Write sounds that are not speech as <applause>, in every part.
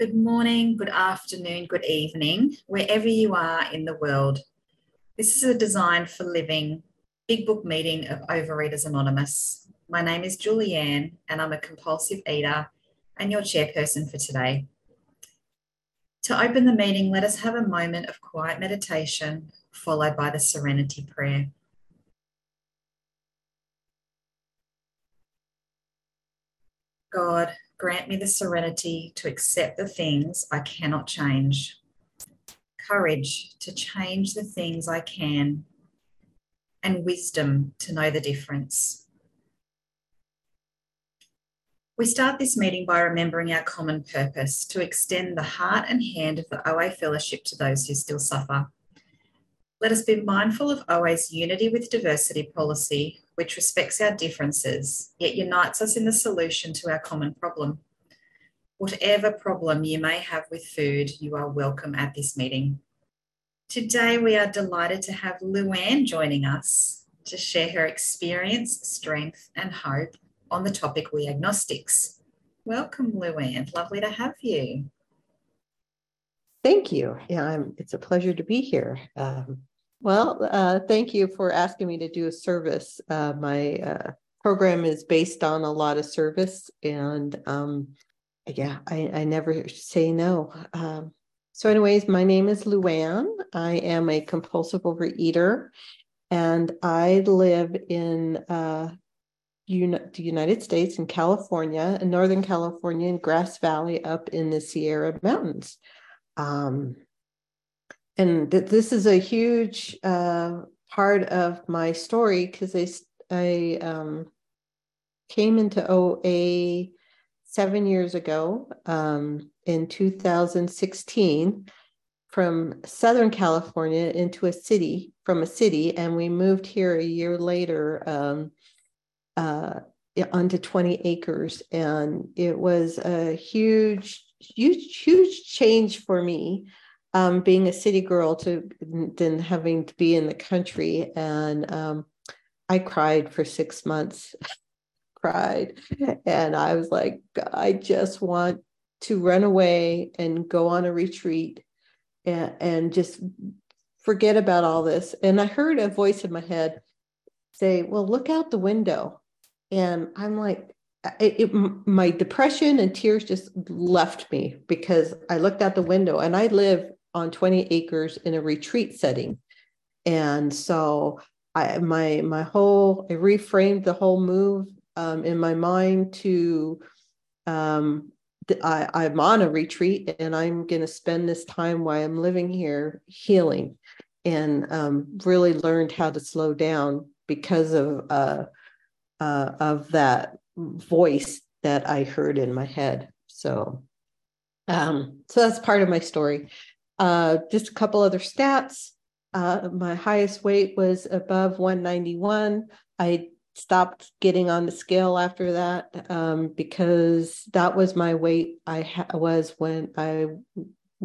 Good morning, good afternoon, good evening, wherever you are in the world. This is a Design for Living Big Book meeting of Overeaters Anonymous. My name is Julianne, and I'm a compulsive eater and your chairperson for today. To open the meeting, let us have a moment of quiet meditation, followed by the serenity prayer. God, grant me the serenity to accept the things I cannot change, courage to change the things I can, and wisdom to know the difference. We start this meeting by remembering our common purpose to extend the heart and hand of the OA Fellowship to those who still suffer. Let us be mindful of OA's unity with diversity policy, which respects our differences, yet unites us in the solution to our common problem. Whatever problem you may have with food, you are welcome at this meeting. Today, we are delighted to have Luanne joining us to share her experience, strength, and hope on the topic We Agnostics. Welcome, Luanne. Lovely to have you. Thank you. Yeah, I'm, it's a pleasure to be here. Um, well, uh, thank you for asking me to do a service. Uh, my uh, program is based on a lot of service, and um, yeah, I, I, never say no. Um, so, anyways, my name is Luanne. I am a compulsive overeater, and I live in uh, uni- the United States in California, in Northern California, in Grass Valley, up in the Sierra Mountains. Um, and th- this is a huge uh, part of my story because I, I um, came into OA seven years ago um, in 2016 from Southern California into a city, from a city, and we moved here a year later um, uh, onto 20 acres. And it was a huge, huge, huge change for me um, being a city girl to then having to be in the country. And um, I cried for six months, <laughs> cried. And I was like, I just want to run away and go on a retreat and, and just forget about all this. And I heard a voice in my head say, Well, look out the window. And I'm like, it, it, my depression and tears just left me because I looked out the window and I live on 20 acres in a retreat setting. And so I my my whole I reframed the whole move um, in my mind to um, I, I'm on a retreat and I'm going to spend this time while I'm living here healing and um, really learned how to slow down because of uh, uh, of that voice that I heard in my head. So, um, so that's part of my story. Uh, just a couple other stats. Uh, my highest weight was above 191. I stopped getting on the scale after that um, because that was my weight I ha- was when I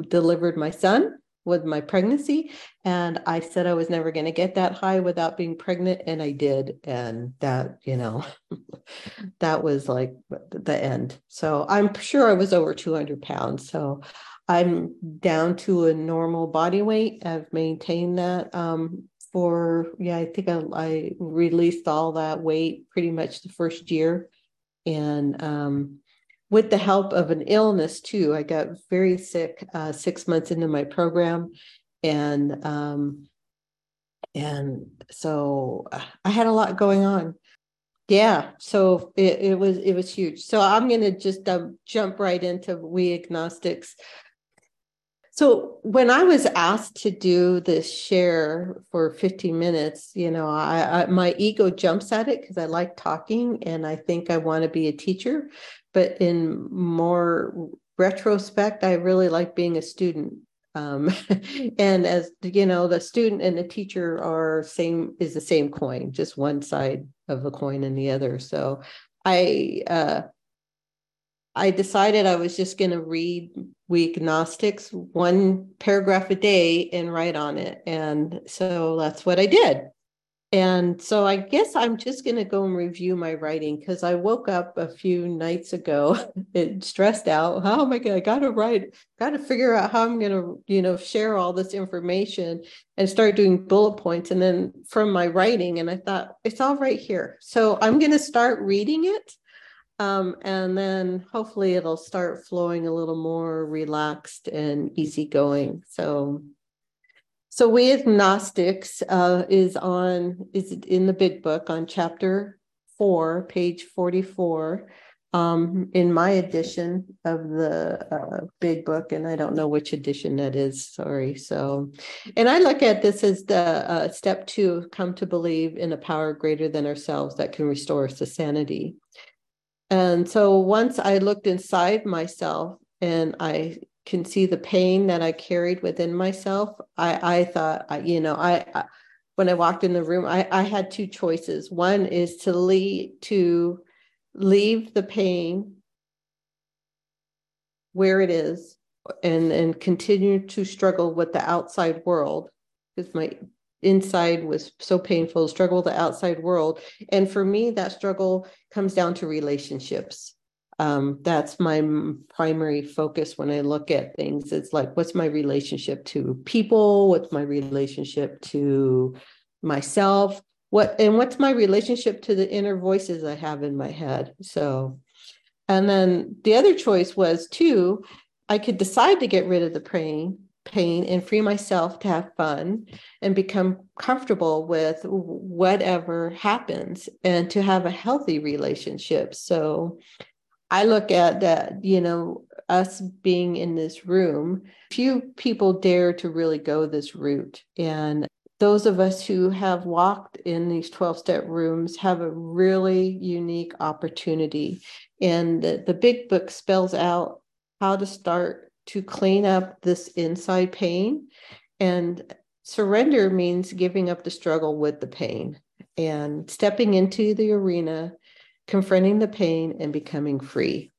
delivered my son with my pregnancy. And I said I was never going to get that high without being pregnant. And I did. And that, you know, <laughs> that was like the end. So I'm sure I was over 200 pounds. So I'm down to a normal body weight. I've maintained that um, for, yeah, I think I, I, released all that weight pretty much the first year. And um, with the help of an illness too, I got very sick uh, six months into my program. And um, and so I had a lot going on. Yeah, so it, it was it was huge. So I'm going to just um, jump right into we agnostics. So when I was asked to do this share for 15 minutes, you know, I, I my ego jumps at it because I like talking and I think I want to be a teacher. But in more retrospect, I really like being a student. Um, <laughs> and as you know, the student and the teacher are same is the same coin, just one side of the coin and the other. So I uh, I decided I was just going to read We Agnostics one paragraph a day and write on it. And so that's what I did. and so I guess I'm just going to go and review my writing because I woke up a few nights ago <laughs> stressed out. How am I going? I got to write. Got to figure out how I'm going to, you know, share all this information and start doing bullet points. And then from my writing, and I thought it's all right here. So I'm going to start reading it, um, and then hopefully it'll start flowing a little more relaxed and easygoing. So so we agnostics uh, is on is in the big book on chapter four, page forty-four. Um, in my edition of the uh, big book, and I don't know which edition that is. Sorry. So, and I look at this as the uh, step two: come to believe in a power greater than ourselves that can restore us to sanity. And so, once I looked inside myself and I can see the pain that I carried within myself, I, I thought, you know, I, I when I walked in the room, I, I had two choices. One is to leave to leave the pain where it is and and continue to struggle with the outside world because my inside was so painful struggle with the outside world and for me that struggle comes down to relationships um, that's my primary focus when I look at things. It's like, what's my relationship to people? What's my relationship to myself? What and what's my relationship to the inner voices I have in my head? So, and then the other choice was too, I could decide to get rid of the pain, pain, and free myself to have fun and become comfortable with whatever happens and to have a healthy relationship. So I look at that, you know, us being in this room, few people dare to really go this route. And those of us who have walked in these 12 step rooms have a really unique opportunity. And the, the big book spells out how to start to clean up this inside pain. And surrender means giving up the struggle with the pain and stepping into the arena confronting the pain and becoming free.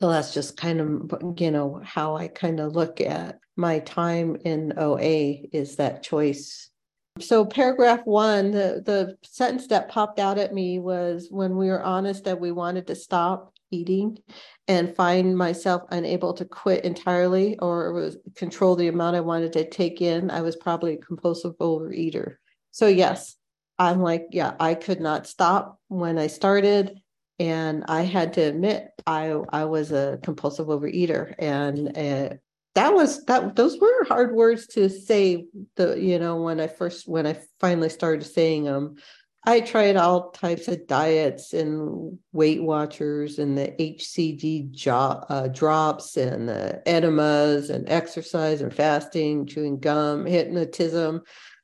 So that's just kind of, you know, how I kind of look at my time in OA is that choice. So paragraph one, the, the sentence that popped out at me was when we were honest that we wanted to stop eating and find myself unable to quit entirely or control the amount I wanted to take in, I was probably a compulsive overeater. So yes, I'm like, yeah, I could not stop when I started. And I had to admit, I I was a compulsive overeater, and uh, that was that. Those were hard words to say. The you know when I first when I finally started saying them, I tried all types of diets and Weight Watchers and the HCG jo- uh, drops and the enemas and exercise and fasting, chewing gum, hypnotism.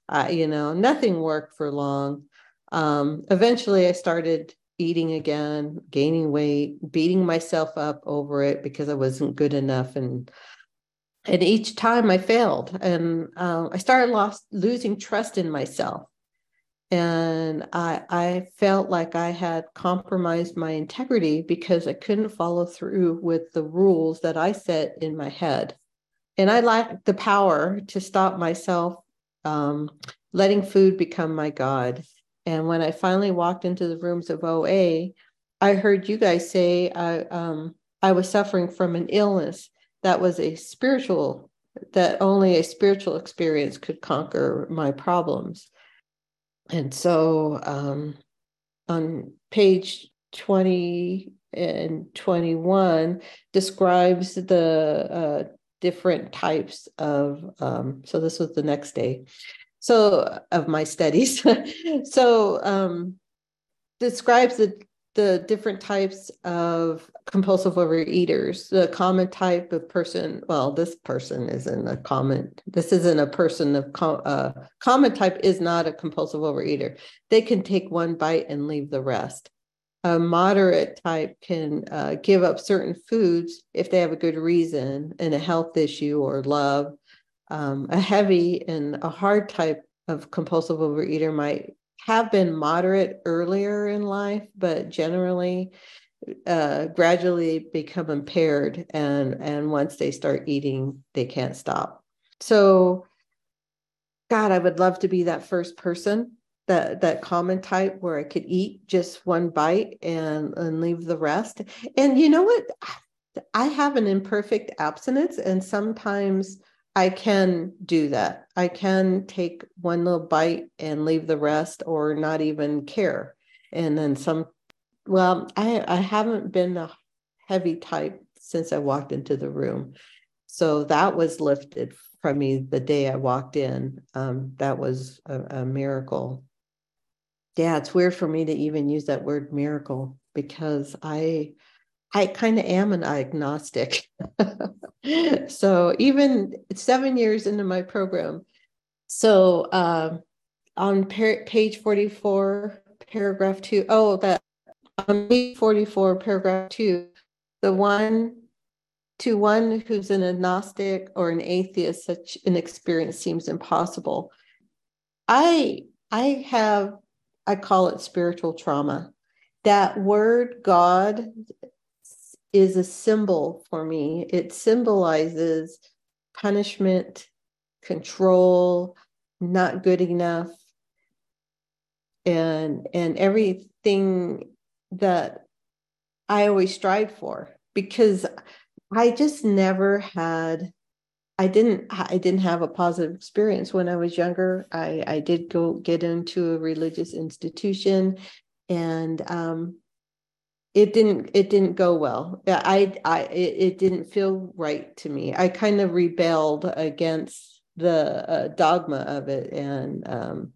Uh, you know, nothing worked for long. Um, eventually, I started eating again, gaining weight, beating myself up over it because I wasn't good enough, and and each time I failed, and uh, I started lost losing trust in myself, and I I felt like I had compromised my integrity because I couldn't follow through with the rules that I set in my head, and I lacked the power to stop myself um, letting food become my God. And when I finally walked into the rooms of OA, I heard you guys say I, um, I was suffering from an illness that was a spiritual, that only a spiritual experience could conquer my problems. And so um, on page 20 and 21 describes the uh, different types of um, so this was the next day so of my studies. <laughs> So um, describes the the different types of compulsive overeaters the common type of person well this person isn't a common this isn't a person of com, uh, common type is not a compulsive overeater they can take one bite and leave the rest a moderate type can uh, give up certain foods if they have a good reason and a health issue or love. Um, a heavy and a hard type of compulsive overeater might have been moderate earlier in life, but generally uh, gradually become impaired. And, and once they start eating, they can't stop. So, God, I would love to be that first person that that common type where I could eat just one bite and and leave the rest. And you know what? I have an imperfect abstinence, and sometimes I can do that. I can take one little bite and leave the rest, or not even care. And then some. Well, I I haven't been a heavy type since I walked into the room, so that was lifted from me the day I walked in. Um, that was a, a miracle. Yeah, it's weird for me to even use that word miracle because I I kind of am an agnostic. <laughs> so even seven years into my program, so uh, on par- page 44, paragraph two, oh, that on page 44, paragraph two, the one to one who's an agnostic or an atheist, such an experience seems impossible. I I have I call it spiritual trauma. That word God is a symbol for me. It symbolizes punishment, control, not good enough, and and everything that I always strive for because I just never had I didn't I didn't have a positive experience when I was younger. I I did go get into a religious institution and um it didn't it didn't go well i i it, didn't feel right to me i kind of rebelled against the uh, dogma of it and um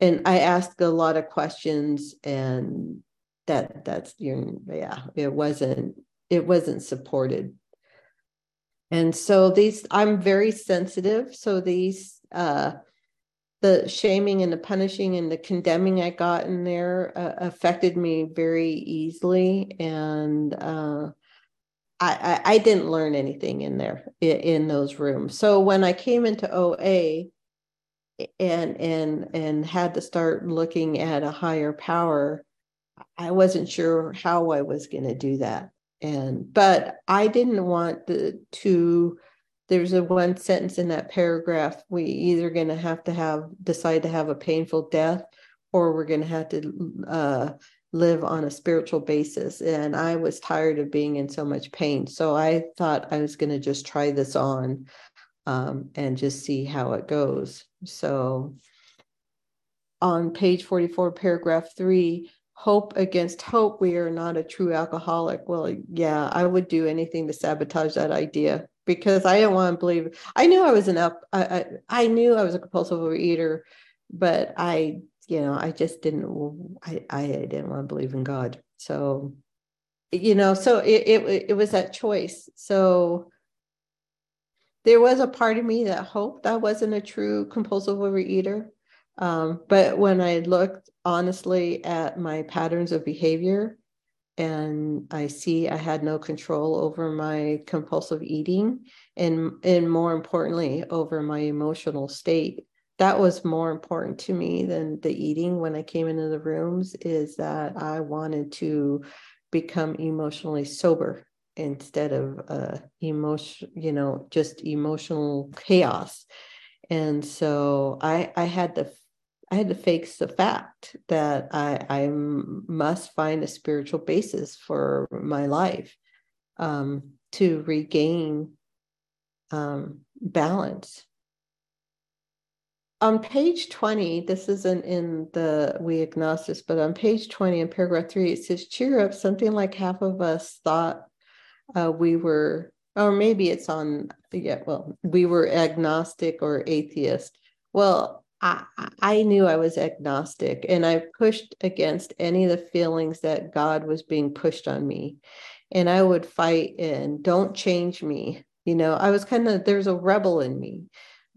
and i asked a lot of questions and that that's you yeah it wasn't it wasn't supported. And so these i'm very sensitive. So these uh the shaming and the punishing and the condemning I got in there uh, affected me very easily, and uh, I, I, I didn't learn anything in there in, those rooms. So when I came into OA and and and had to start looking at a higher power, I wasn't sure how I was going to do that, and but I didn't want the to there's a one sentence in that paragraph we either going to have to have decide to have a painful death or we're going to have to uh, live on a spiritual basis. And i was tired of being in so much pain. So i thought i was going to just try this on um, and just see how it goes. So on page 44 paragraph 3 hope against hope we are not a true alcoholic well yeah i would do anything to sabotage that idea because I didn't want to believe. I knew I was an up. I, I, I knew I was a compulsive overeater, but I, you know, I just didn't. I I didn't want to believe in God. So, you know, so it it it was that choice. So there was a part of me that hoped I wasn't a true compulsive overeater. Um, but when I looked honestly at my patterns of behavior, and I see I had no control over my compulsive eating and and more importantly over my emotional state that was more important to me than the eating when I came into the rooms is that I wanted to become emotionally sober instead of uh emotion you know just emotional chaos. And so I I had to I had to face the fact that I, I must find a spiritual basis for my life um, to regain um, balance. On page 20, this isn't in the We Agnostics, but on page 20 in paragraph three, it says, Cheer up. Something like half of us thought uh, we were, or maybe it's on, yeah, well, we were agnostic or atheist. Well, I, I knew I was agnostic and I pushed against any of the feelings that God was being pushed on me. And I would fight and don't change me. You know, I was kind of there's a rebel in me.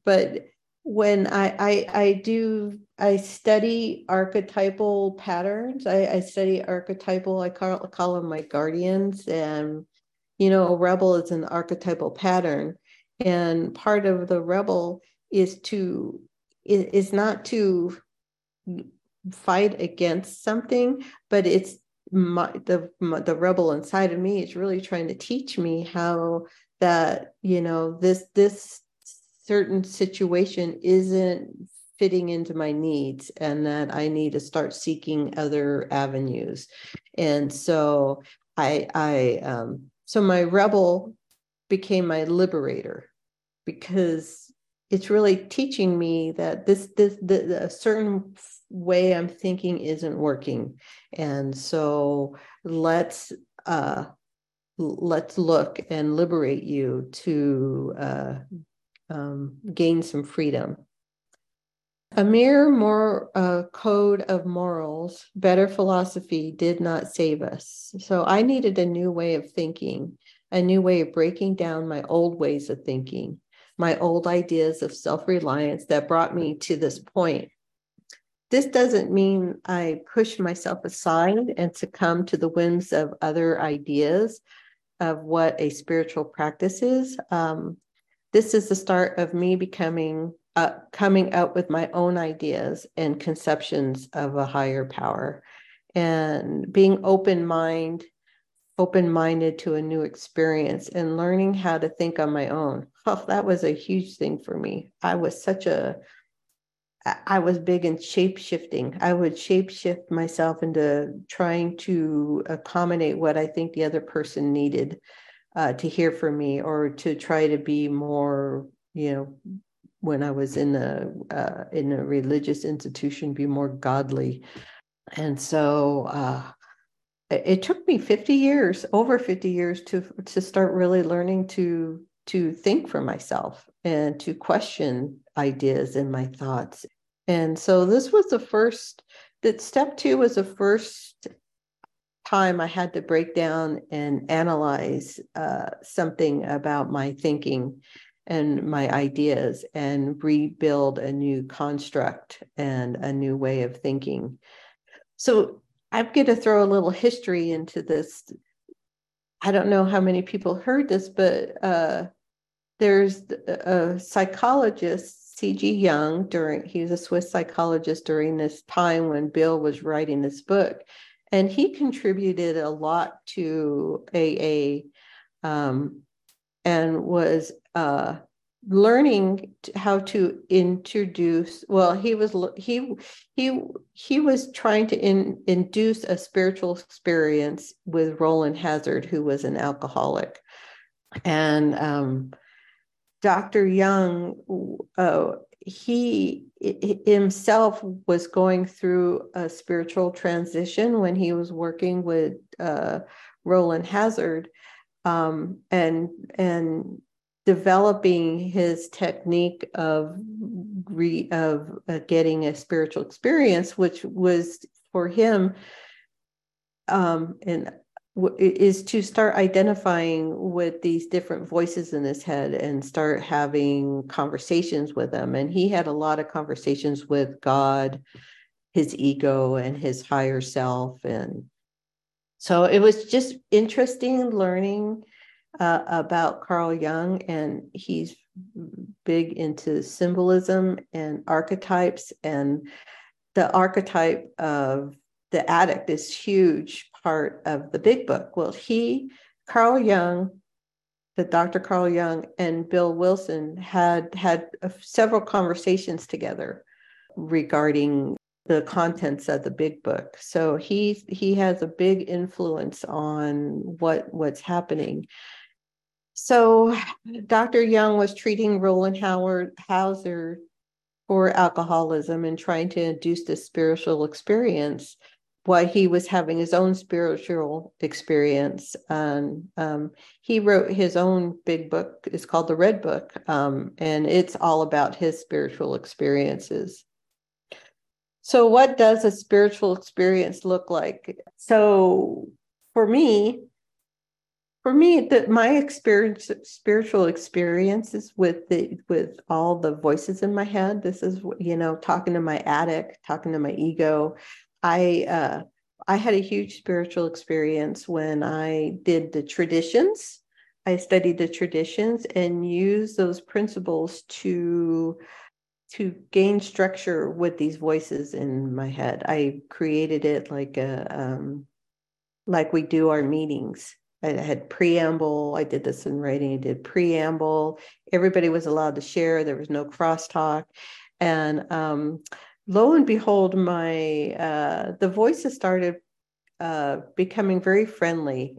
But when I I, I do I study archetypal patterns. I, I study archetypal, I call, call them my guardians. And, you know, a rebel is an archetypal pattern. And part of the rebel is to is not to fight against something, but it's my, the my, the rebel inside of me is really trying to teach me how that you know this this certain situation isn't fitting into my needs and that I need to start seeking other avenues. And so I I um so my rebel became my liberator because it's really teaching me that this this the, a certain way I'm thinking isn't working. And so let's uh let's look and liberate you to uh, um, gain some freedom. A mere more uh, code of morals, better philosophy did not save us. So I needed a new way of thinking, a new way of breaking down my old ways of thinking, my old ideas of self reliance that brought me to this point. This doesn't mean I push myself aside and succumb to the whims of other ideas of what a spiritual practice is. Um, this is the start of me becoming uh, coming up with my own ideas and conceptions of a higher power and being open mind open minded to a new experience and learning how to think on my own. <laughs> Oh that was a huge thing for me. I was such a i was big in shape shifting i would shape shift myself into trying to accommodate what i think the other person needed uh, to hear from me or to try to be more you know when I was in a uh, in a religious institution, be more godly, and so uh, it, took me fifty years, over fifty years, to to start really learning to to think for myself and to question ideas and my thoughts. And so this was the first. That step two was the first time I had to break down and analyze uh, something about my thinking and my ideas and rebuild a new construct and a new way of thinking. So I'm going to throw a little history into this. I don't know how many people heard this, but uh, there's a psychologist, C.G. Jung, during he was a Swiss psychologist during this time when Bill was writing this book, and he contributed a lot to AA um, and was uh, learning how to introduce well he was he he he was trying to in, induce a spiritual experience with Rowland Hazard who was an alcoholic and um, Dr. Jung uh, he himself was going through a spiritual transition when he was working with uh, Rowland Hazard um, and and developing his technique of re, of uh, getting a spiritual experience, which was for him, um, and w- is to start identifying with these different voices in his head and start having conversations with them. And he had a lot of conversations with God, his ego, and his higher self, and so it was just interesting learning uh, about Carl Jung, and he's big into symbolism and archetypes. And the archetype of the addict is huge part of the big book. Well, he, Carl Jung, the Dr. Carl Jung and Bill Wilson had had several conversations together regarding the contents of the big book. So he he has a big influence on what what's happening. So Dr. Jung was treating Rowland Howard Hauser for alcoholism and trying to induce this spiritual experience while he was having his own spiritual experience. And um, he wrote his own big book. It's called The Red Book. Um, and it's all about his spiritual experiences. So, what does a spiritual experience look like? So, for me, for me, the, my experience, spiritual experiences with the with all the voices in my head. This is you know talking to my attic talking to my ego. I uh, I had a huge spiritual experience when I did the traditions. I studied the traditions and used those principles to to gain structure with these voices in my head. I created it like a um, like we do our meetings. I had preamble. I did this in writing. I did preamble. Everybody was allowed to share. There was no crosstalk. And um, lo and behold, my uh, the voices started uh, becoming very friendly,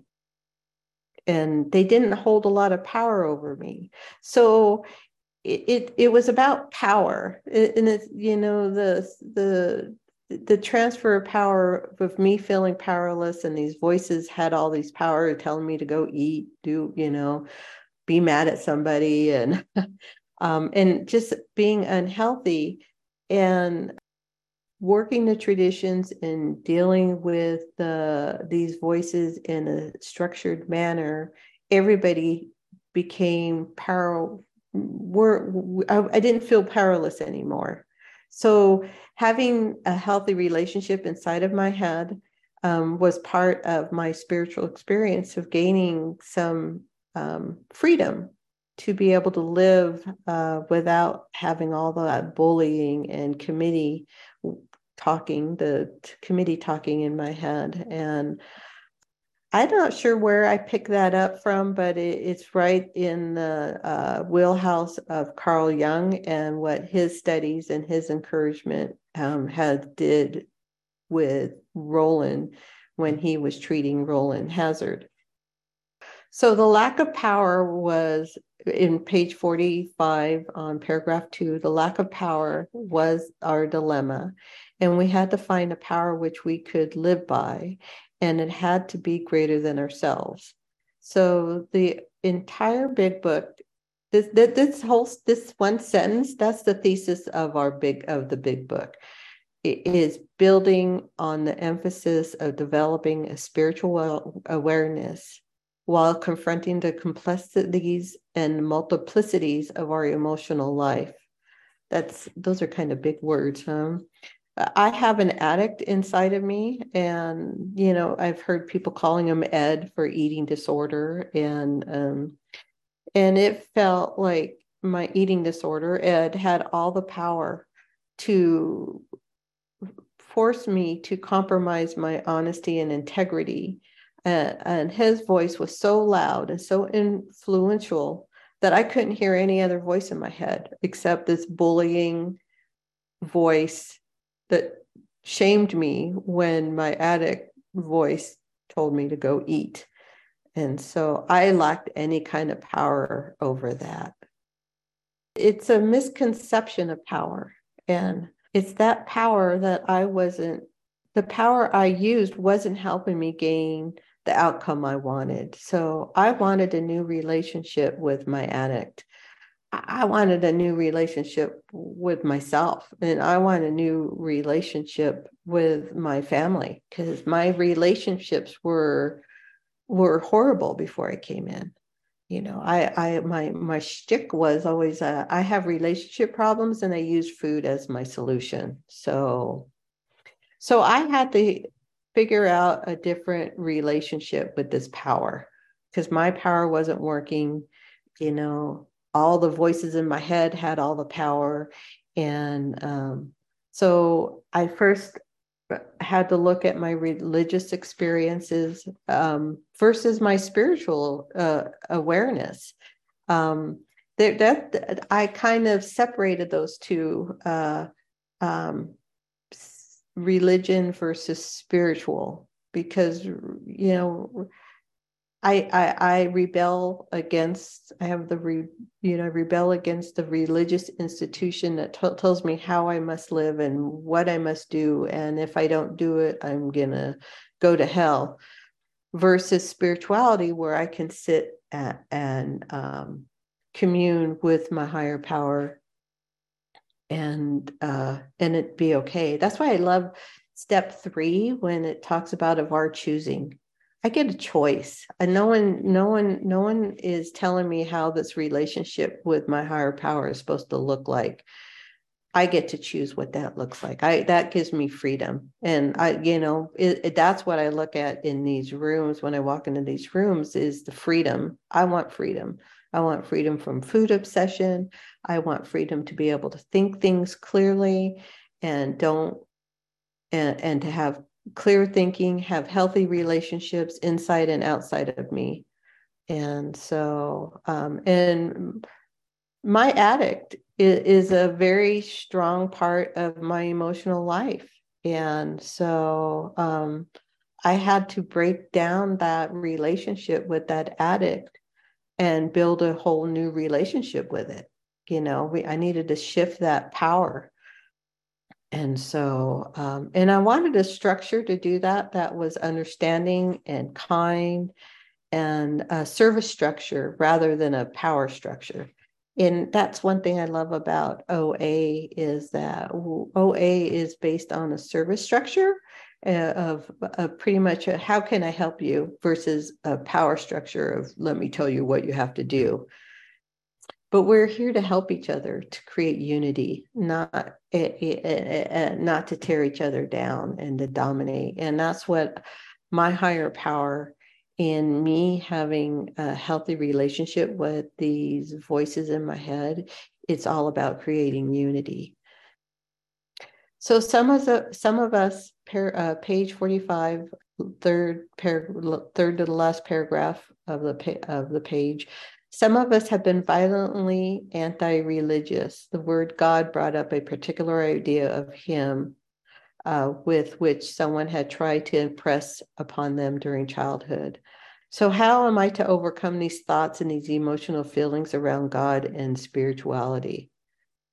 and they didn't hold a lot of power over me. So it it, it was about power, and it's you know the the the transfer of power of me feeling powerless and these voices had all these power telling me to go eat do you know be mad at somebody and <laughs> um, and just being unhealthy and working the traditions and dealing with the these voices in a structured manner everybody became power were I, I didn't feel powerless anymore so having a healthy relationship inside of my head um, was part of my spiritual experience of gaining some um, freedom to be able to live uh, without having all that bullying and committee talking, the committee talking in my head. And I'm not sure where I picked that up from, but it, it's right in the uh, wheelhouse of Carl Jung and what his studies and his encouragement um, had did with Rowland when he was treating Rowland Hazard. So the lack of power was in page 45 on paragraph two. The lack of power was our dilemma, and we had to find a power which we could live by and it had to be greater than ourselves. So the entire big book, this, this whole this one sentence, that's the thesis of our big of the big book. It is building on the emphasis of developing a spiritual awareness while confronting the complexities and multiplicities of our emotional life. That's those are kind of big words, huh? I have an addict inside of me, and you know, I've heard people calling him Ed for eating disorder, and um, and it felt like my eating disorder. Ed had all the power to force me to compromise my honesty and integrity, and, and his voice was so loud and so influential that I couldn't hear any other voice in my head except this bullying voice that shamed me when my addict voice told me to go eat. And so I lacked any kind of power over that. It's a misconception of power. And it's that power that I wasn't, the power I used wasn't helping me gain the outcome I wanted. So I wanted a new relationship with my addict. I wanted a new relationship with myself and I want a new relationship with my family because my relationships were were horrible before I came in. You know, I I my my shtick was always uh, I have relationship problems and I use food as my solution. So so I had to figure out a different relationship with this power because my power wasn't working, you know, all the voices in my head had all the power. And um, so I first had to look at my religious experiences um, versus my spiritual uh, awareness. Um, that, that, I kind of separated those two uh, um, religion versus spiritual because you know I, I, I rebel against I have the re, you know rebel against the religious institution that t- tells me how I must live and what I must do and if I don't do it I'm gonna go to hell versus spirituality where I can sit at, and um, commune with my higher power and uh, and it be okay. That's why I love step three when it talks about of our choosing I get a choice. And no one, no one, no one is telling me how this relationship with my higher power is supposed to look like. I get to choose what that looks like. I that gives me freedom, and I, you know, it, it, that's what I look at in these rooms when I walk into these rooms is the freedom. I want freedom. I want freedom from food obsession. I want freedom to be able to think things clearly, and don't, and and to have clear thinking, have healthy relationships inside and outside of me. And so, um, and my addict is, is a very strong part of my emotional life. And so um, I had to break down that relationship with that addict and build a whole new relationship with it. You know, we, I needed to shift that power. And so, um, and I wanted a structure to do that that was understanding and kind and a service structure rather than a power structure. And that's one thing I love about OA is that OA is based on a service structure uh, of, of pretty much a, how can I help you versus a power structure of let me tell you what you have to do. But we're here to help each other to create unity, not uh, not to tear each other down and to dominate. And that's what my higher power in me having a healthy relationship with these voices in my head. It's all about creating unity. So some of the some of us, uh, page forty five, third par, third to the last paragraph of the of the page. Some of us have been violently anti-religious. The word God brought up a particular idea of Him, uh, with which someone had tried to impress upon them during childhood. So, how am I to overcome these thoughts and these emotional feelings around God and spirituality?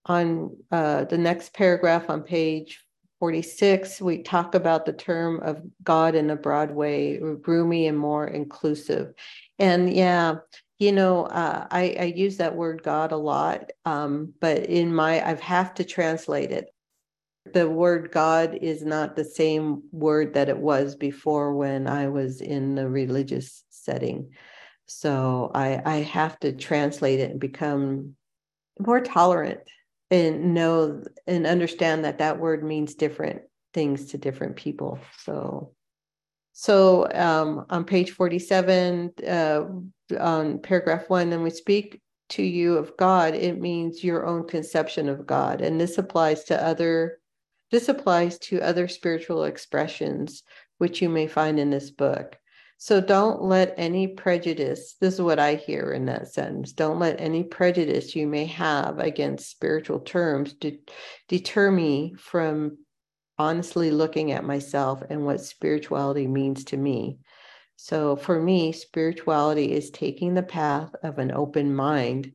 on uh, the next paragraph on page 46, we talk about the term of God in a broad way, roomy and more inclusive. And yeah, you know, uh, I, I, use that word God a lot, um, but in my, I have have to translate it. The word God is not the same word that it was before when I was in the religious setting. So I, I have to translate it and become more tolerant and know and understand that that word means different things to different people so so um, on page 47 uh, on paragraph one then we speak to you of god it means your own conception of god and this applies to other this applies to other spiritual expressions which you may find in this book so don't let any prejudice, this is what I hear in that sentence, don't let any prejudice you may have against spiritual terms de- deter me from honestly looking at myself and what spirituality means to me. So for me, spirituality is taking the path of an open mind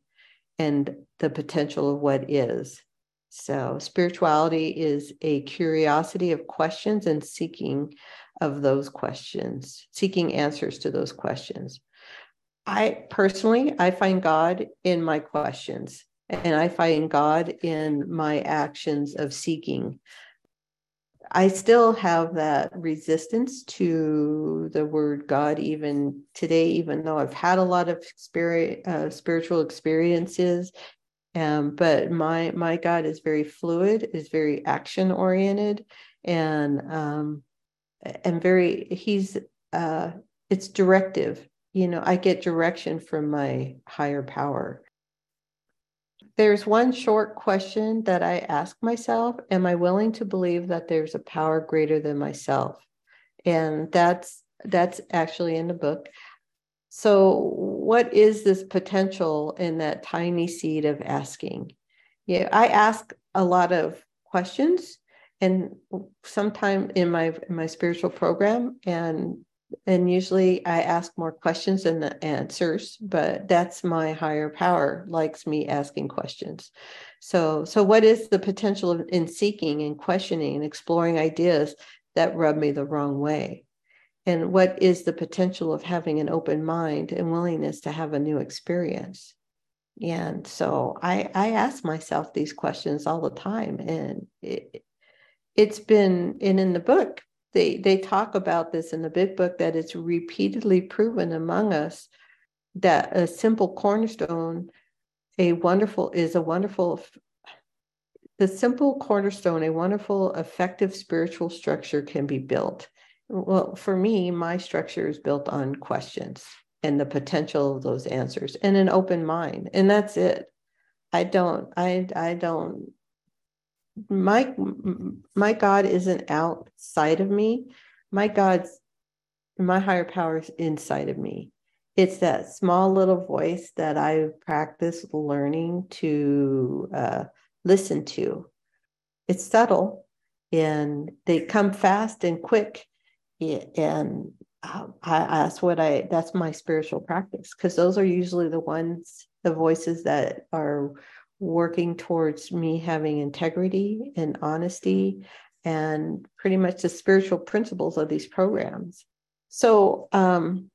and the potential of what is. So spirituality is a curiosity of questions and seeking of those questions, seeking answers to those questions. I personally, I find God in my questions and I find God in my actions of seeking. I still have that resistance to the word God, even today, even though I've had a lot of uh, spiritual experiences. Um, but my my God is very fluid, is very action oriented, and um, and very he's uh it's directive you know i get direction from my higher power there's one short question that i ask myself am i willing to believe that there's a power greater than myself? And that's that's actually in the book. So what is this potential in that tiny seed of asking? Yeah i ask a lot of questions and sometime in my in my spiritual program and and usually i ask more questions than the answers but that's my higher power likes me asking questions. So so what is the potential in seeking and questioning and exploring ideas that rub me the wrong way? And what is the potential of having an open mind and willingness to have a new experience? And so i i ask myself these questions all the time and it, it's been and in the book they they talk about this in the big book that it's repeatedly proven among us that a simple cornerstone a wonderful is a wonderful the simple cornerstone a wonderful effective spiritual structure can be built. Well for me my structure is built on questions and the potential of those answers and an open mind and that's it. I don't i i don't my my God isn't outside of me. My God's my higher power is inside of me. it's that small little voice that I practice learning to uh, listen to. It's subtle and they come fast and quick. And uh, I, that's what I, that's my spiritual practice because those are usually the ones, the voices that are working towards me having integrity and honesty and pretty much the spiritual principles of these programs. So, um,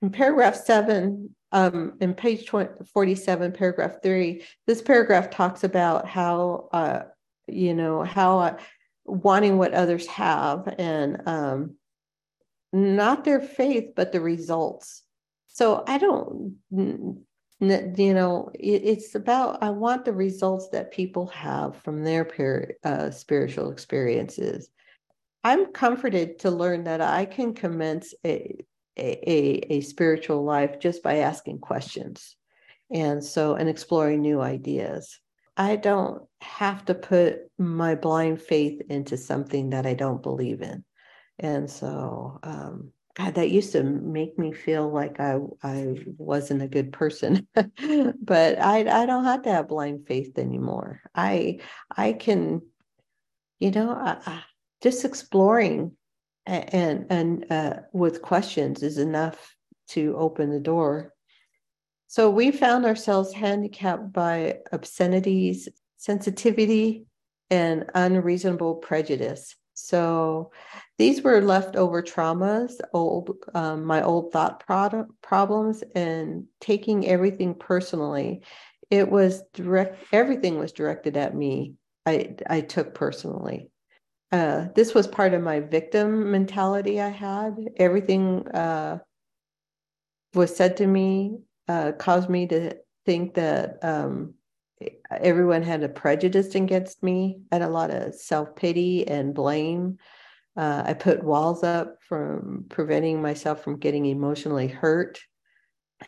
in paragraph seven, um, in page 20, 47, paragraph three, this paragraph talks about how, uh, you know, how uh, wanting what others have and um, not their faith, but the results. So I don't, you know, it, it's about, I want the results that people have from their uh, spiritual experiences. I'm comforted to learn that I can commence a, a, a, spiritual life just by asking questions and so and exploring new ideas i don't have to put my blind faith into something that i don't believe in and so um, god that used to make me feel like i i wasn't a good person <laughs> but i i don't have to have blind faith anymore i i can you know I, just exploring and and uh, with questions is enough to open the door. So we found ourselves handicapped by obscenities, sensitivity, and unreasonable prejudice. So these were leftover traumas, old um, my old thought product, problems, and taking everything personally. It was direct. Everything was directed at me. I I took personally uh, this was part of my victim mentality I had. Everything uh, was said to me uh, caused me to think that um, everyone had a prejudice against me. Had a lot of self pity and blame. Uh, I put walls up from preventing myself from getting emotionally hurt.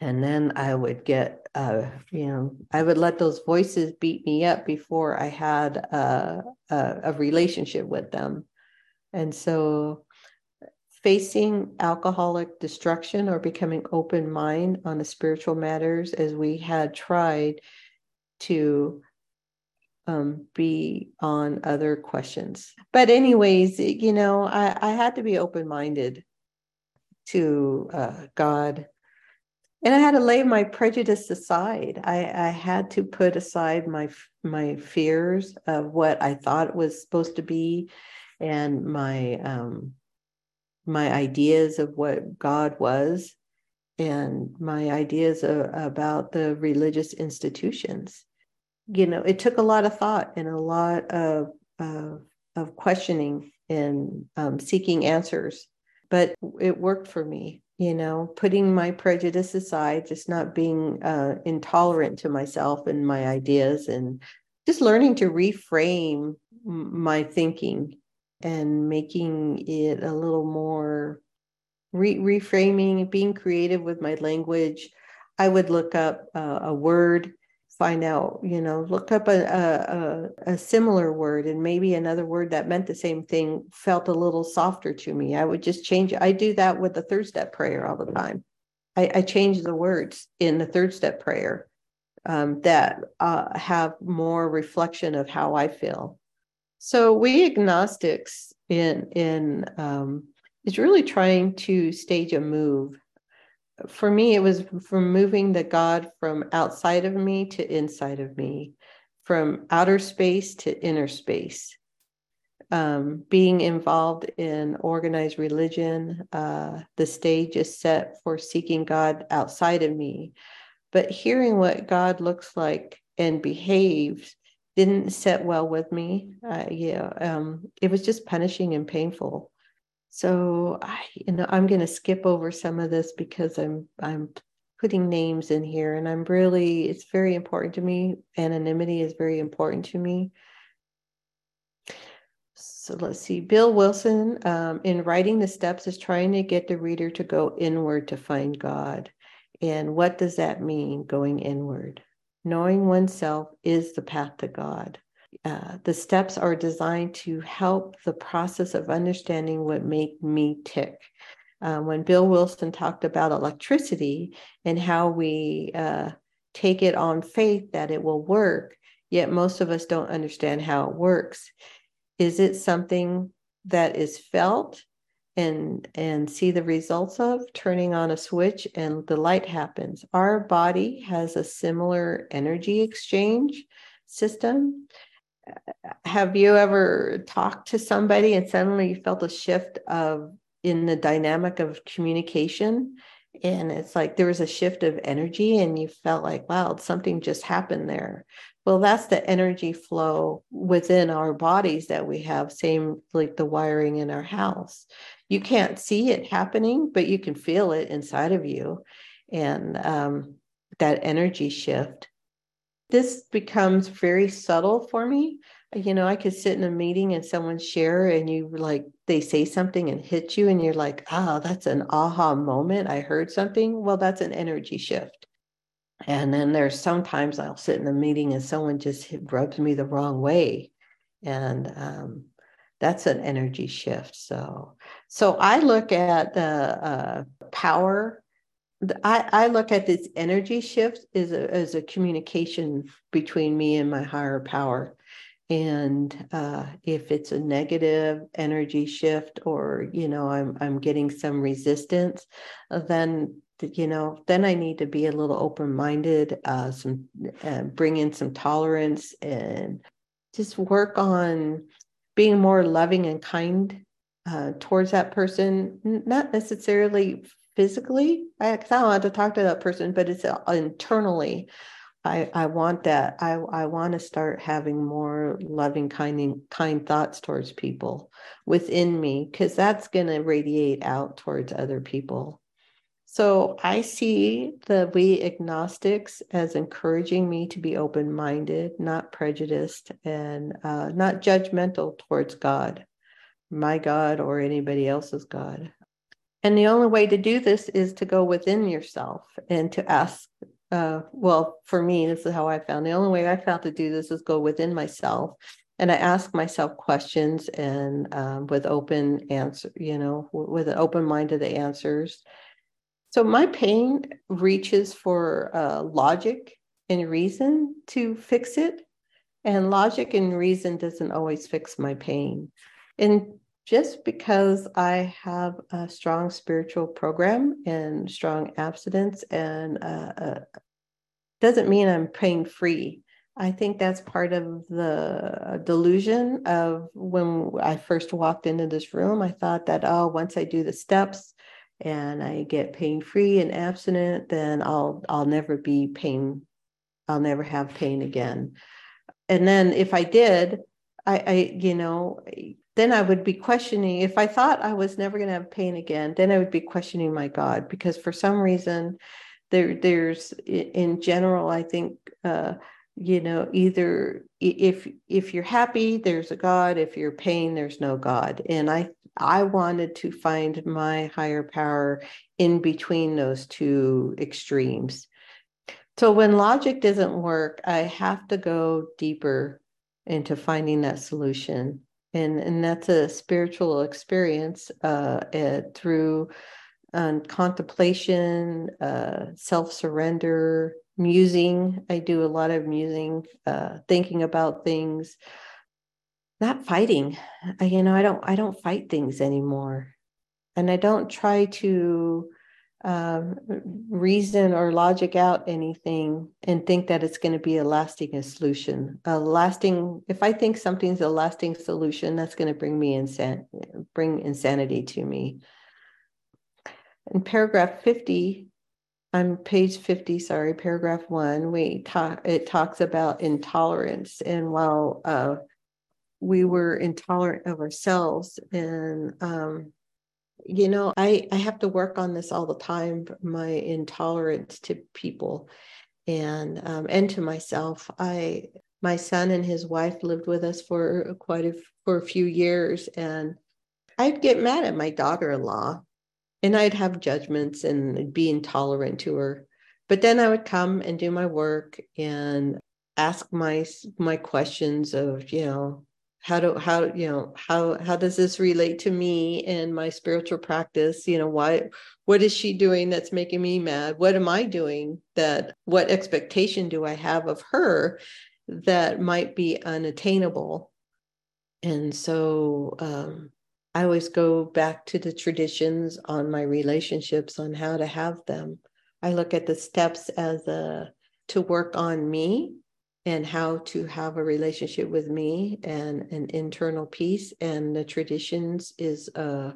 And then I would get, uh, you know, I would let those voices beat me up before I had a, a, a relationship with them. And so facing alcoholic destruction or becoming open mind on the spiritual matters as we had tried to um, be on other questions. But, anyways, you know, I, I had to be open minded to uh, God and I had to lay my prejudice aside. I, I had to put aside my my fears of what I thought was supposed to be, and my um, my ideas of what God was, and my ideas of, about the religious institutions. You know, it took a lot of thought and a lot of of, of questioning and um, seeking answers, but it worked for me you know, putting my prejudice aside, just not being uh, intolerant to myself and my ideas, and just learning to reframe my thinking and making it a little more re- reframing, being creative with my language. I would look up uh, a word find out, you know, look up a, a, a, similar word and maybe another word that meant the same thing felt a little softer to me. I would just change. I do that with the third step prayer all the time. I, I change the words in the third step prayer um, that uh, have more reflection of how I feel. So we agnostics in in um, is really trying to stage a move for me, it was from moving the God from outside of me to inside of me, from outer space to inner space. Um, being involved in organized religion, uh, the stage is set for seeking God outside of me. But hearing what God looks like and behaves didn't set well with me. Uh, yeah, um, it was just punishing and painful. So I, you know, I'm going to skip over some of this because I'm I'm putting names in here, and I'm really it's very important to me. Anonymity is very important to me. So let's see. Bill Wilson, um, in writing the steps, is trying to get the reader to go inward to find God. And what does that mean, going inward? Knowing oneself is the path to God. Uh, the steps are designed to help the process of understanding what make me tick. Uh, when Bill Wilson talked about electricity and how we uh, take it on faith that it will work, yet most of us don't understand how it works. Is it something that is felt and and see the results of turning on a switch and the light happens our body has a similar energy exchange system have you ever talked to somebody and suddenly you felt a shift of in the dynamic of communication and it's like there was a shift of energy and you felt like wow something just happened there well that's the energy flow within our bodies that we have same like the wiring in our house you can't see it happening, but you can feel it inside of you. And um, that energy shift. This becomes very subtle for me. You know, I could sit in a meeting and someone share, and you like, they say something and hit you, and you're like, oh, that's an aha moment. I heard something. Well, that's an energy shift. And then there's sometimes I'll sit in a meeting and someone just rubs me the wrong way. And um, that's an energy shift. So, so I look at the uh, power. I, I look at this energy shift as a, as a communication between me and my higher power. And uh, if it's a negative energy shift, or you know, I'm I'm getting some resistance, then you know, then I need to be a little open minded, uh, some uh, bring in some tolerance, and just work on being more loving and kind uh, towards that person, not necessarily physically. I, I don't want to talk to that person, but it's uh, internally. I, I want that. I, I want to start having more loving, kind, kind thoughts towards people within me because that's going to radiate out towards other people. So I see the we agnostics as encouraging me to be open minded, not prejudiced, and uh, not judgmental towards God, my God, or anybody else's God. And the only way to do this is to go within yourself and to ask. Uh, well, for me, this is how I found. The only way I found to do this is go within myself and I ask myself questions and um, with open answer, you know, with an open mind to the answers so my pain reaches for uh, logic and reason to fix it. And logic and reason doesn't always fix my pain. And just because I have a strong spiritual program and strong abstinence and uh, uh, doesn't mean I'm pain free. I think that's part of the delusion of when I first walked into this room. I thought that, oh, once I do the steps, and I get pain free and abstinent, then I'll I'll never be pain. I'll never have pain again. And then if I did, I, I you know, then I would be questioning if I thought I was never going to have pain again, then I would be questioning my God because for some reason there there's in general, I think uh, you know either if if you're happy there's a god if you're pain there's no god and i I wanted to find my higher power in between those two extremes. So when logic doesn't work, I have to go deeper into finding that solution. And, and that's a spiritual experience uh, through um, contemplation, uh, self surrender, musing. I do a lot of musing, uh, thinking about things, not fighting. I, you know i don't i don't fight things anymore. And i don't try to um, reason or logic out anything and think that it's going to be a lasting solution. A lasting if i think something's a lasting solution that's going to bring me insan- bring insanity to me. In paragraph 50 on page 50 sorry paragraph 1 we talk it talks about intolerance. And while uh, we were intolerant of ourselves and um, you know I, I have to work on this all the time my intolerance to people and um, and to myself. I my son and his wife lived with us for quite a for a few years and i'd get mad at my daughter-in-law and i'd have judgments and be intolerant to her. But then i would come and do my work and ask my my questions of you know how do how you know how how does this relate to me and my spiritual practice? You know why what is she doing that's making me mad? What am i doing that what expectation do i have of her that might be unattainable? And so um, i always go back to the traditions on my relationships on how to have them. I look at the steps as a to work on me and how to have a relationship with me and an internal peace and the traditions is uh,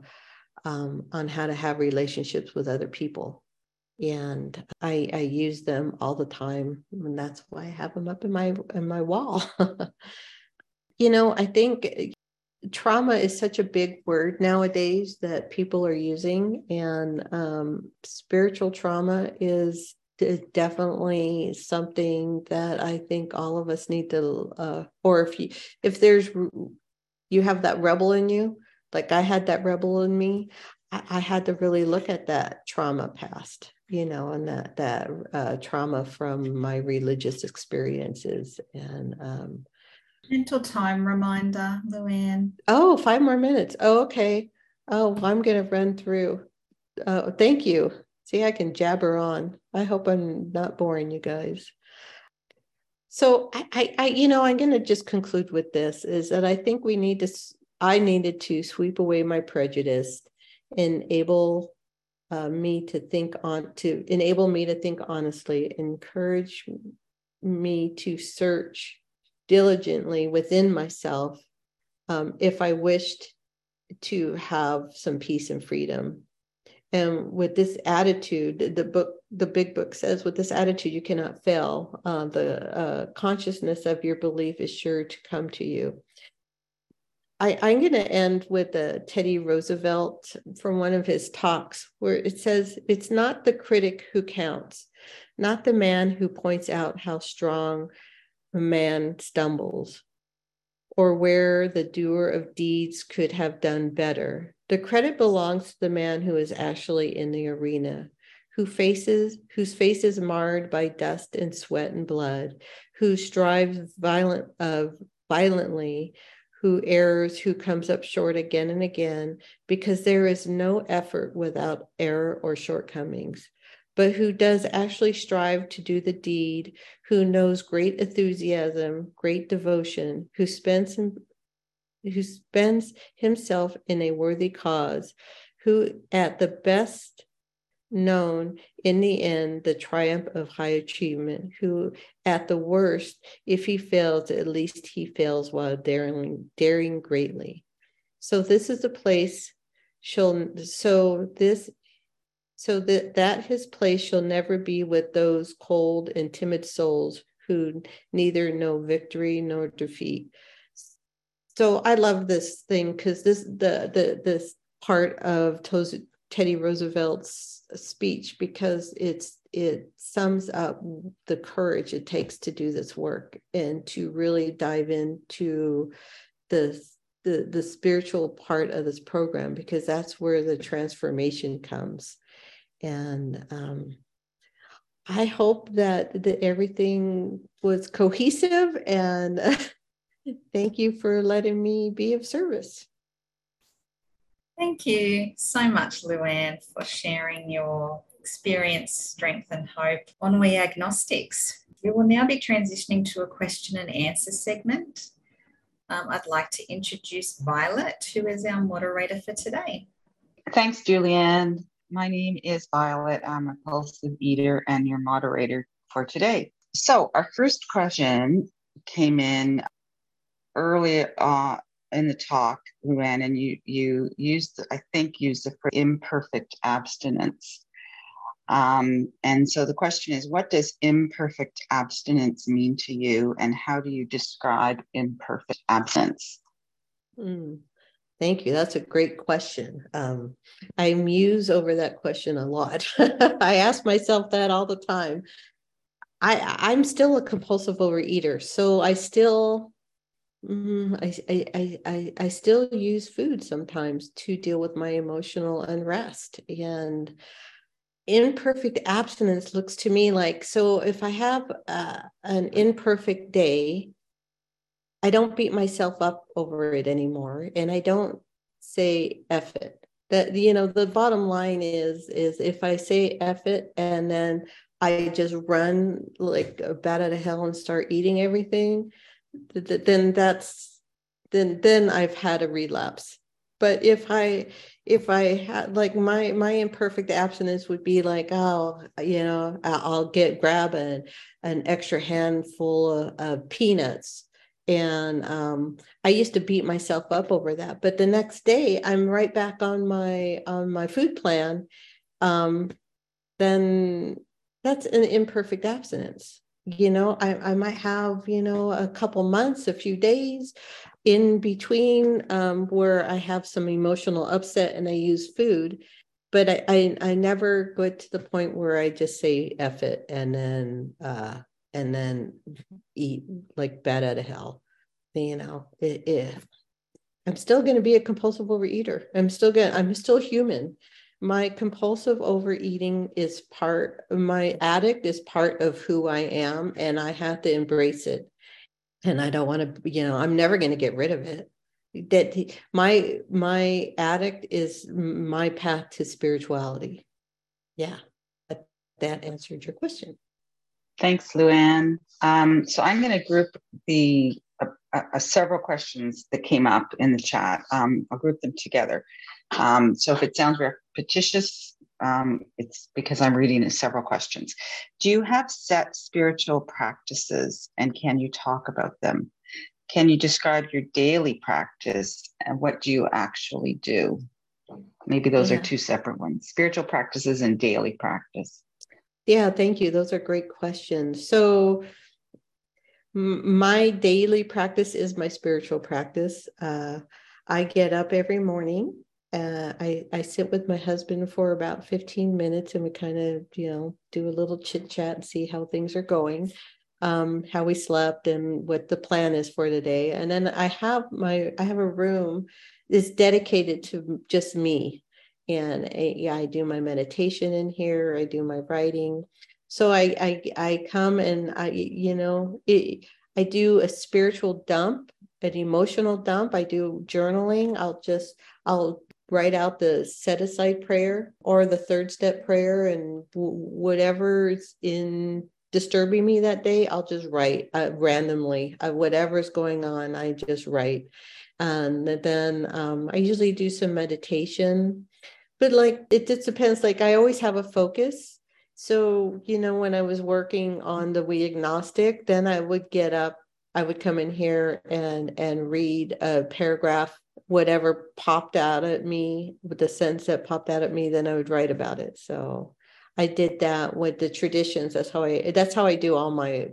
um, on how to have relationships with other people. And I, I use them all the time and that's why i have them up in my in my wall. <laughs> You know i think trauma is such a big word nowadays that people are using and um, spiritual trauma is is definitely something that I think all of us need to, uh, or if you, if there's, you have that rebel in you, like I had that rebel in me, I, I had to really look at that trauma past, you know, and that, that uh, trauma from my religious experiences and, um, mental time reminder, Luanne. Oh, five more minutes. Oh, okay. Oh, I'm going to run through. Uh, thank you. See, I can jabber on. I hope I'm not boring you guys. So I, I, I you know, I'm going to just conclude with this: is that I think we need to. I needed to sweep away my prejudice, enable uh, me to think on to enable me to think honestly, encourage me to search diligently within myself um, if I wished to have some peace and freedom and with this attitude the book the big book says with this attitude you cannot fail. Uh, the uh, consciousness of your belief is sure to come to you. I, i'm going to end with a teddy roosevelt from one of his talks where it says it's not the critic who counts not the man who points out how strong a man stumbles or where the doer of deeds could have done better the credit belongs to the man who is actually in the arena, who faces whose face is marred by dust and sweat and blood, who strives violent uh, violently, who errs, who comes up short again and again, because there is no effort without error or shortcomings but who does actually strive to do the deed, who knows great enthusiasm, great devotion, who spends who spends himself in a worthy cause, who at the best known in the end the triumph of high achievement, who at the worst, if he fails, at least he fails while daring, daring greatly. So this is a place shall so this so that that his place shall never be with those cold and timid souls who neither know victory nor defeat so I love this thing because this the the this part of Teddy Roosevelt's speech because it's it sums up the courage it takes to do this work and to really dive into the the the spiritual part of this program because that's where the transformation comes. And um, I hope that that everything was cohesive and <laughs> Thank you for letting me be of service. Thank you so much, Luanne, for sharing your experience, strength, and hope on We Agnostics. We will now be transitioning to a question and answer segment. Um, I'd like to introduce Violet, who is our moderator for today. Thanks, Julianne. My name is Violet. I'm a compulsive eater and your moderator for today. So, our first question came in early uh, in the talk, Luanne, and you you used I think used the phrase imperfect abstinence. Um, and so the question is, what does imperfect abstinence mean to you, and how do you describe imperfect abstinence? Mm, thank you. That's a great question. Um, I muse over that question a lot. <laughs> I ask myself that all the time. I I'm still a compulsive overeater, so I still Mm, I, I, I, I still use food sometimes to deal with my emotional unrest. And imperfect abstinence looks to me like so if I have uh, an imperfect day, I don't beat myself up over it anymore. And I don't say F it. That you know, the bottom line is is if I say F it and then I just run like a bat out of hell and start eating everything, then that's then then I've had a relapse. But if I if I had like my my imperfect abstinence would be like oh you know I'll get grab an an extra handful of, of peanuts and um, I used to beat myself up over that. But the next day I'm right back on my on my food plan. Um, then that's an imperfect abstinence you know I, I might have you know a couple months a few days in between um, where i have some emotional upset and i use food but I, I, I never get to the point where i just say F it and then uh and then eat like bad out of hell you know it, it i'm still going to be a compulsive overeater. I'm still going i'm still human my compulsive overeating is part my addict is part of who i am and i have to embrace it. And i don't want to you know i'm never going to get rid of it. That my my addict is my path to spirituality. Yeah that, that answered your question. Thanks luanne. Um, so i'm going to group the uh, uh, several questions that came up in the chat. Um, i'll group them together um, so if it sounds repetitious, um, it's because I'm reading several questions. Do you have set spiritual practices and can you talk about them? Can you describe your daily practice and what do you actually do? Maybe those yeah. are two separate ones spiritual practices and daily practice. Yeah, thank you. Those are great questions. So, my daily practice is my spiritual practice. Uh, I get up every morning uh, I, I sit with my husband for about 15 minutes and we kind of, you know, do a little chit chat and see how things are going, um, how we slept and what the plan is for today. And then I have my, I have a room that's dedicated to just me. And I, yeah, I do my meditation in here. I do my writing. So I, I, I come and I, you know, it, I do a spiritual dump, an emotional dump. I do journaling. I'll just, I'll write out the set aside prayer or the third step prayer and whatever's in disturbing me that day i'll just write uh, randomly uh, whatever's going on i just write. And then um, i usually do some meditation but like it just depends like i always have a focus. So you know when i was working on the we agnostic then i would get up i would come in here and and read a paragraph whatever popped out at me with the sense that popped out at me then i would write about it. So i did that with the traditions. That's how i that's how i do all my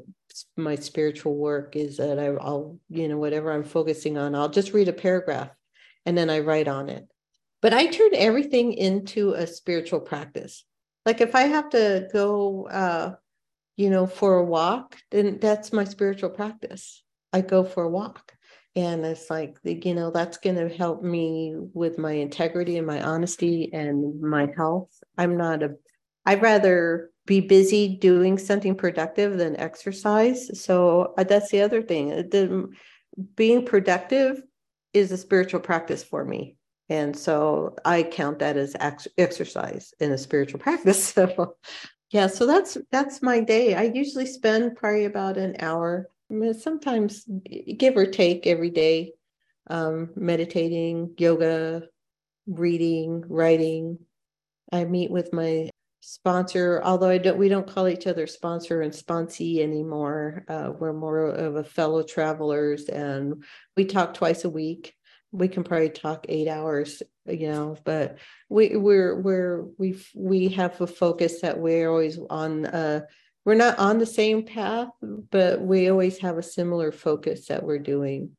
my spiritual work is that I, i'll you know whatever i'm focusing on i'll just read a paragraph and then i write on it. But i turn everything into a spiritual practice. Like if i have to go uh you know for a walk then that's my spiritual practice. I go for a walk and it's like you know that's going to help me with my integrity and my honesty and my health. I'm not a i'd rather be busy doing something productive than exercise. So uh, that's the other thing. Uh, the, being productive is a spiritual practice for me. And so i count that as ex- exercise in a spiritual <laughs> practice. So yeah so that's that's my day. I usually spend probably about an hour sometimes give or take every day um, meditating yoga reading writing. I meet with my sponsor although i don't we don't call each other sponsor and sponsee anymore uh, we're more of a fellow travelers and we talk twice a week. We can probably talk eight hours you know but we we're we're we we have a focus that we're always on uh we're not on the same path, but we always have a similar focus that we're doing.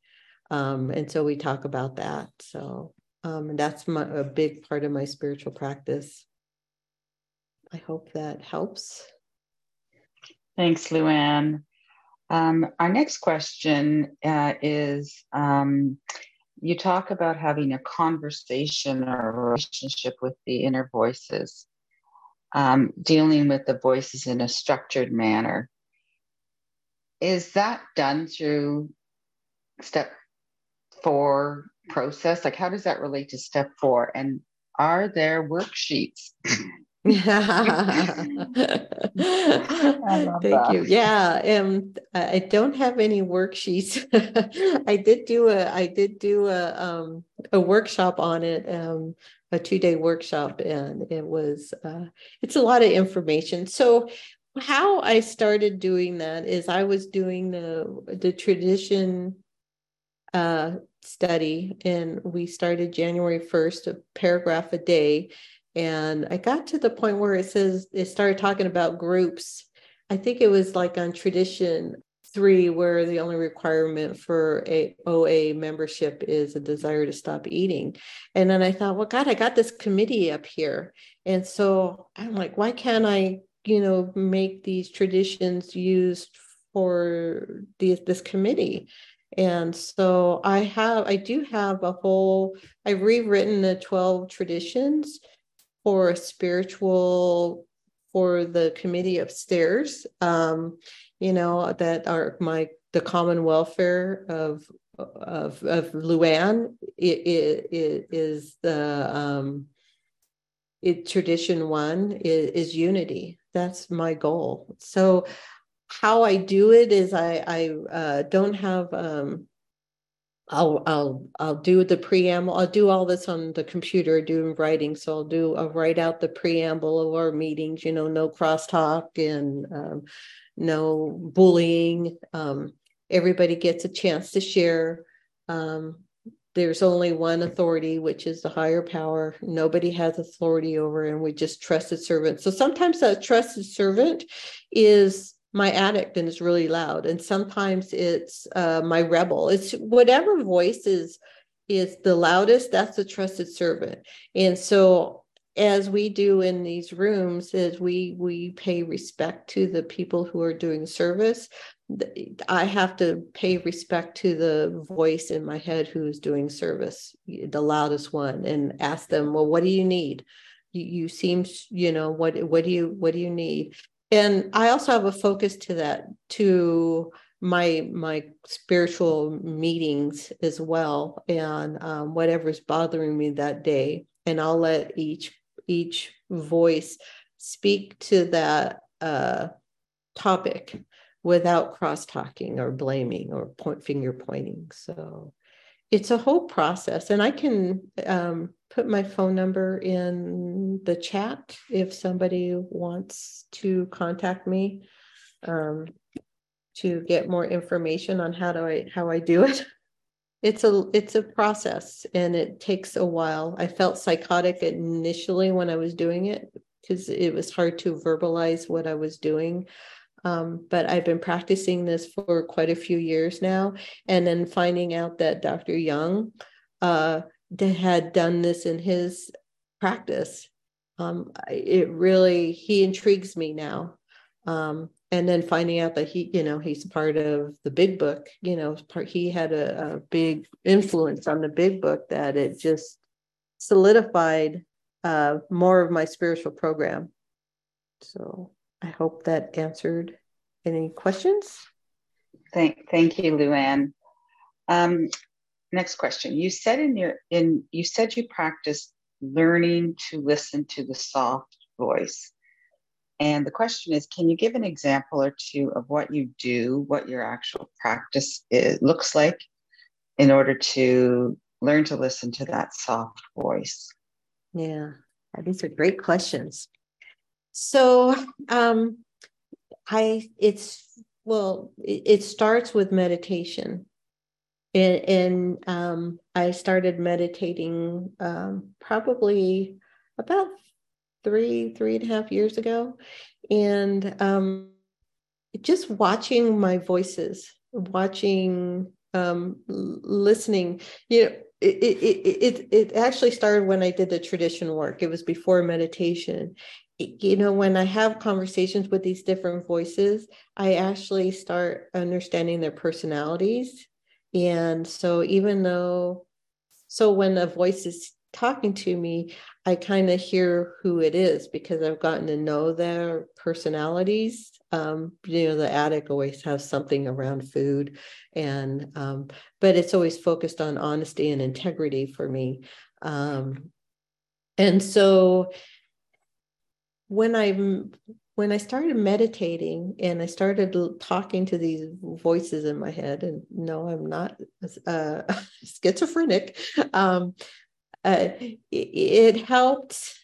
Um, and so we talk about that. So um, that's my, a big part of my spiritual practice. I hope that helps. Thanks, Luanne. Um, our next question uh, is um, you talk about having a conversation or a relationship with the inner voices um, dealing with the voices in a structured manner. Is that done through step four process? Like, how does that relate to step four? And are there worksheets? <laughs> Thank that. you. Yeah, um, I don't have any worksheets. <laughs> I did do a I did do a um, a workshop on it, um, a two day workshop, and it was uh, it's a lot of information. So how I started doing that is I was doing the the tradition uh, study, and we started January first, a paragraph a day and I got to the point where it says it started talking about groups. I think it was like on tradition three, where the only requirement for a OA membership is a desire to stop eating. And then I thought, well, God, I got this committee up here. And so I'm like, why can't I, you know, make these traditions used for this committee? And so I have, I do have a whole, I've rewritten the 12 traditions for a spiritual for the committee upstairs um, you know that are my the common welfare of of of luanne it, it, it is the um it tradition one is, is unity that's my goal so how i do it is i i uh, don't have um I'll I'll I'll do the preamble. I'll do all this on the computer, doing writing. So I'll do I'll write out the preamble of our meetings. You know, no crosstalk and um, no bullying. Um, everybody gets a chance to share. Um, there's only one authority, which is the higher power. Nobody has authority over, and we just trusted servant. So sometimes that trusted servant is my addict and is really loud and sometimes it's uh, my rebel it's whatever voice is is the loudest that's a trusted servant and so as we do in these rooms is we we pay respect to the people who are doing service. I have to pay respect to the voice in my head who's doing service the loudest one and ask them well what do you need? You, you seem you know what what do you what do you need? And i also have a focus to that to my my spiritual meetings as well and um, whatever's bothering me that day. And i'll let each each voice speak to that uh, topic without cross talking or blaming or point finger pointing so it's a whole process and i can um, put my phone number in the chat if somebody wants to contact me um, to get more information on how do I how I do it. It's a it's a process and it takes a while. I felt psychotic initially when I was doing it because it was hard to verbalize what I was doing. Um, but I've been practicing this for quite a few years now, and then finding out that Dr. Jung uh, had done this in his practice. Um, it really he intrigues me now. Um, and then finding out that he, you know, he's part of the big book. You know, part he had a, a big influence on the big book that it just solidified uh, more of my spiritual program. So I hope that answered any questions. Thank, thank you, Luanne. Um, next question you said in your in you said you practice learning to listen to the soft voice and the question is can you give an example or two of what you do what your actual practice is, looks like in order to learn to listen to that soft voice? Yeah these are great questions. So um i it's well it, it starts with meditation. And, and um, I started meditating um, probably about three, three and a half years ago. And um, just watching my voices, watching, um, listening, you know, it, it, it, it actually started when I did the tradition work. It was before meditation. you know, when I have conversations with these different voices, I actually start understanding their personalities and so even though, so when a voice is talking to me, I kind of hear who it is because I've gotten to know their personalities. Um, you know, the attic always has something around food, and um, but it's always focused on honesty and integrity for me. Um, and so when I'm when I started meditating and I started talking to these voices in my head, and no, I'm not uh, <laughs> schizophrenic, um, uh, it, it, helped.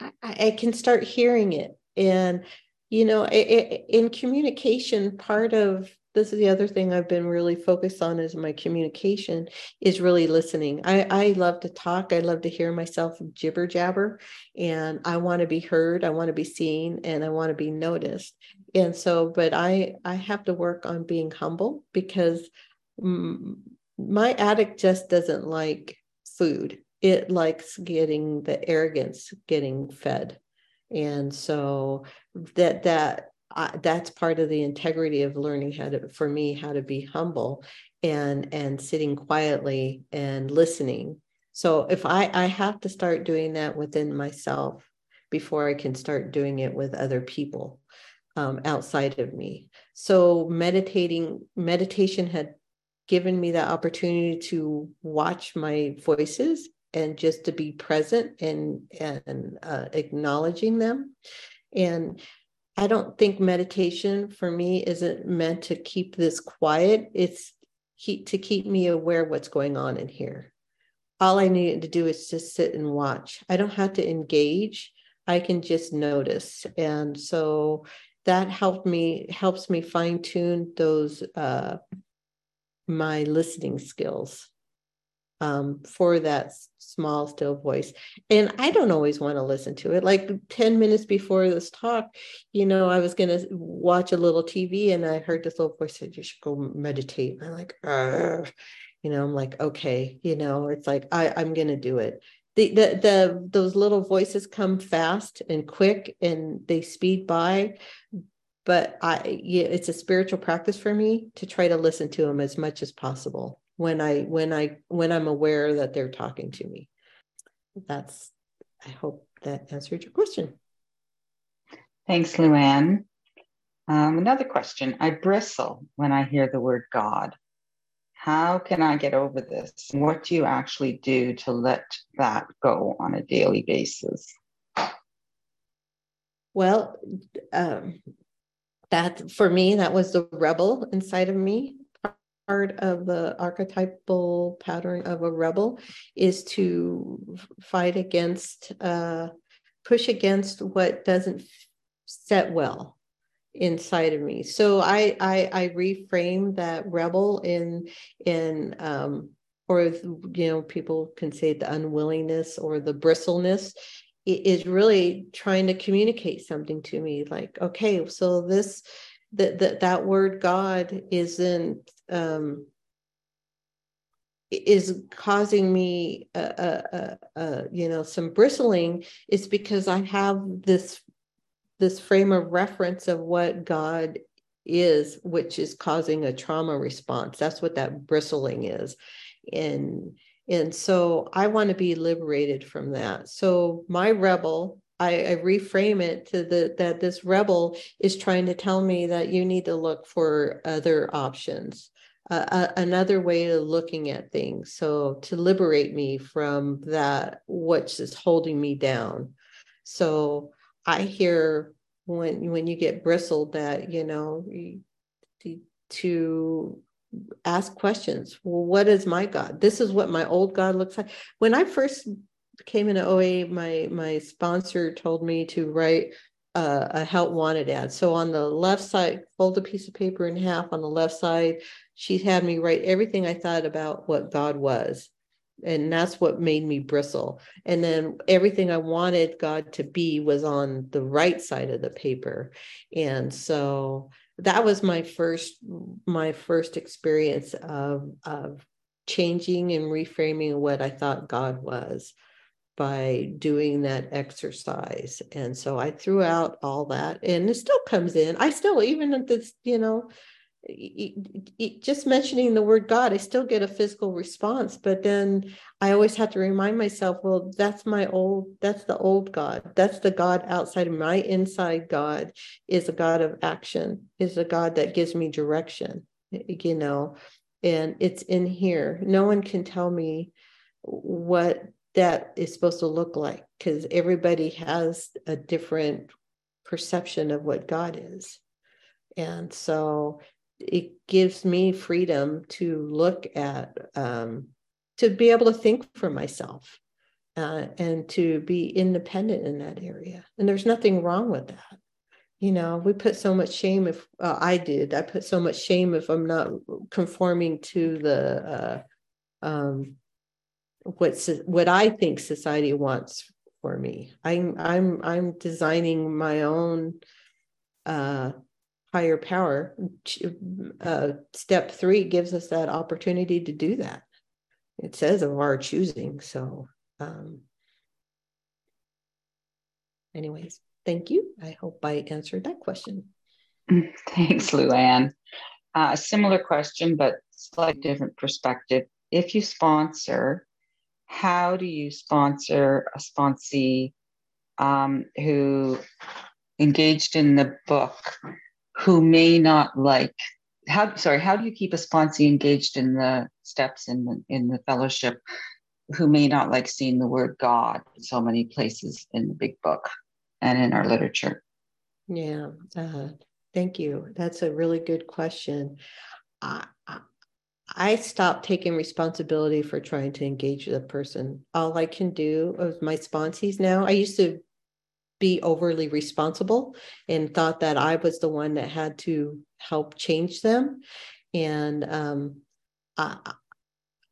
I, I, can start hearing it. And, you know, it, it, in communication, part of this is the other thing I've been really focused on is my communication is really listening. I, I love to talk. I love to hear myself jibber jabber and I want to be heard. I want to be seen and I want to be noticed. And so, but I, I have to work on being humble because my addict just doesn't like food. It likes getting the arrogance getting fed. And so that, that I, that's part of the integrity of learning how to for me how to be humble and and sitting quietly and listening so if i i have to start doing that within myself before i can start doing it with other people um, outside of me so meditating meditation had given me that opportunity to watch my voices and just to be present and and uh, acknowledging them and I don't think meditation for me isn't meant to keep this quiet. It's keep, to keep me aware what's going on in here. All I need to do is just sit and watch. I don't have to engage. I can just notice. And so that helped me helps me fine tune those uh, my listening skills um, for that small, still voice. And I don't always want to listen to it. Like 10 minutes before this talk, you know, I was going to watch a little TV and I heard this little voice said, You should go meditate. I'm like, you know, I'm like, okay, you know, it's like, I, I'm going to do it. The, the the those little voices come fast and quick and they speed by but i it's a spiritual practice for me to try to listen to them as much as possible when I when I when I'm aware that they're talking to me. That's I hope that answered your question. Thanks, Luanne. Um, another question. I bristle when I hear the word God. How can I get over this? What do you actually do to let that go on a daily basis? Well, um, that for me, that was the rebel inside of me part of the archetypal pattern of a rebel is to fight against, uh, push against what doesn't set well inside of me. So I I, I reframe that rebel in in um, or you know people can say the unwillingness or the bristleness is really trying to communicate something to me like okay so this that that that word God isn't um, is causing me a, a, a, you know some bristling is because I have this this frame of reference of what God is, which is causing a trauma response. That's what that bristling is, and and so I want to be liberated from that. So my rebel I, I, reframe it to the that this rebel is trying to tell me that you need to look for other options, uh, another way of looking at things. So to liberate me from that, which is holding me down. So I hear when when you get bristled that you know to ask questions. Well, what is my God? This is what my old God looks like. When I first came into OA, my my sponsor told me to write uh, a help wanted ad. So on the left side, fold a piece of paper in half. On the left side, she had me write everything I thought about what God was. And that's what made me bristle. And then everything I wanted God to be was on the right side of the paper. And so that was my first my first experience of of changing and reframing what I thought God was by doing that exercise. And so I threw out all that and it still comes in. I still, even at this, you know, it, it, just mentioning the word God, I still get a physical response, but then I always have to remind myself, well, that's my old, that's the old God. That's the God outside of my inside God is a God of action, is a God that gives me direction, you know, and it's in here. No one can tell me what that is supposed to look like because everybody has a different perception of what God is. And so it gives me freedom to look at, um, to be able to think for myself uh, and to be independent in that area. And there's nothing wrong with that. You know, we put so much shame if uh, I did, I put so much shame if I'm not conforming to the, uh, um, what, what I think society wants for me. I'm, I'm, I'm designing my own, uh, higher power, uh, step three gives us that opportunity to do that. It says of our choosing. So, um, anyways, thank you. I hope I answered that question. Thanks, Luanne. Uh, a similar question, but slightly different perspective. If you sponsor, how do you sponsor a sponsee um, who engaged in the book who may not like how sorry how do you keep a sponsee engaged in the steps in the in the fellowship who may not like seeing the word god in so many places in the big book and in our literature? Yeah uh, thank you. That's a really good question. I, I stopped taking responsibility for trying to engage the person. All I can do with my sponsees now, I used to be overly responsible and thought that I was the one that had to help change them. And um, I,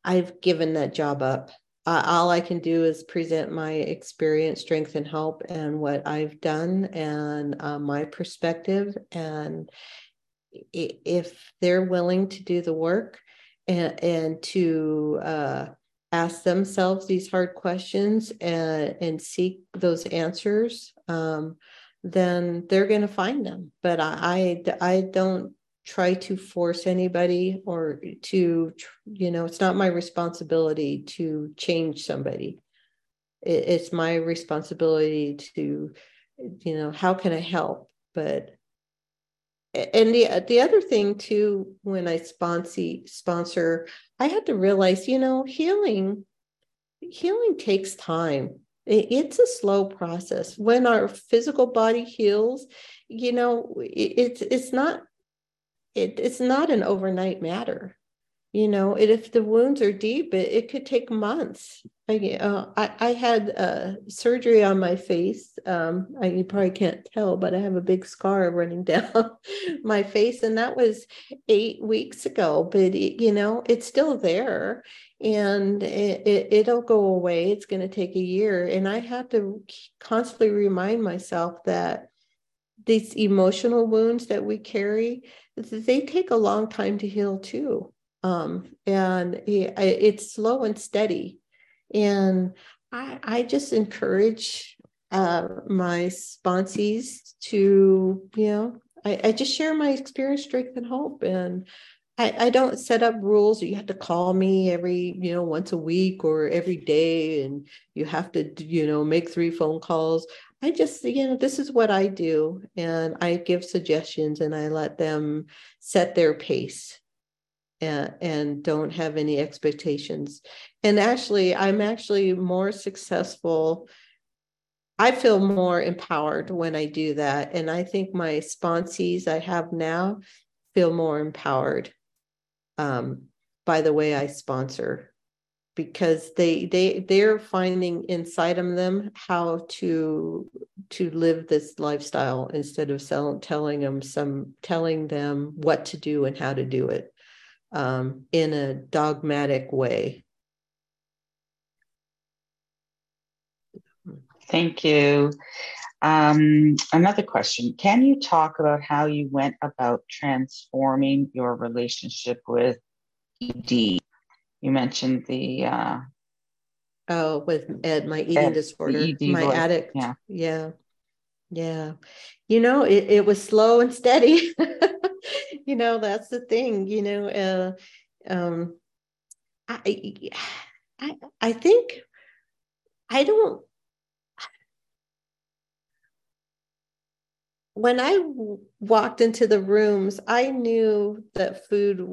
I've given that job up. Uh, all I can do is present my experience, strength, and help, and what I've done, and uh, my perspective. And if they're willing to do the work and, and to uh, ask themselves these hard questions and, and seek those answers, um, then they're going to find them. But I, I, I don't try to force anybody or to, you know, it's not my responsibility to change somebody. It, it's my responsibility to, you know, how can I help? But and the the other thing too, when I sponsor sponsor, I had to realize, you know, healing healing takes time. It's a slow process. When our physical body heals, you know, it's it's not it, it's not an overnight matter you know if the wounds are deep it, it could take months. I, uh, I, I had uh, surgery on my face. Um, I, you probably can't tell but i have a big scar running <laughs> down my face and that was eight weeks ago but it, you know it's still there and it, it, it'll go away. It's going to take a year and i have to constantly remind myself that these emotional wounds that we carry they take a long time to heal too um, and it, it's slow and steady. And I, I just encourage uh, my sponsees to, you know, I, I just share my experience, strength, and hope. And I, I don't set up rules. You have to call me every, you know, once a week or every day, and you have to, you know, make three phone calls. I just, you know, this is what I do. And I give suggestions and I let them set their pace and, and don't have any expectations. And actually, I'm actually more successful. I feel more empowered when I do that. And I think my sponsees I have now feel more empowered um, by the way I sponsor because they they they're finding inside of them how to to live this lifestyle instead of sell, telling them some telling them what to do and how to do it um, in a dogmatic way. Thank you. Um, another question Can you talk about how you went about transforming your relationship with ED? You mentioned the. Uh, oh, with Ed, my eating Ed, disorder, my voice. addict. Yeah. Yeah. Yeah. You know, it, it was slow and steady. <laughs> you know, that's the thing, you know, uh, um, I, I, I think I don't, when I walked into the rooms, I knew that food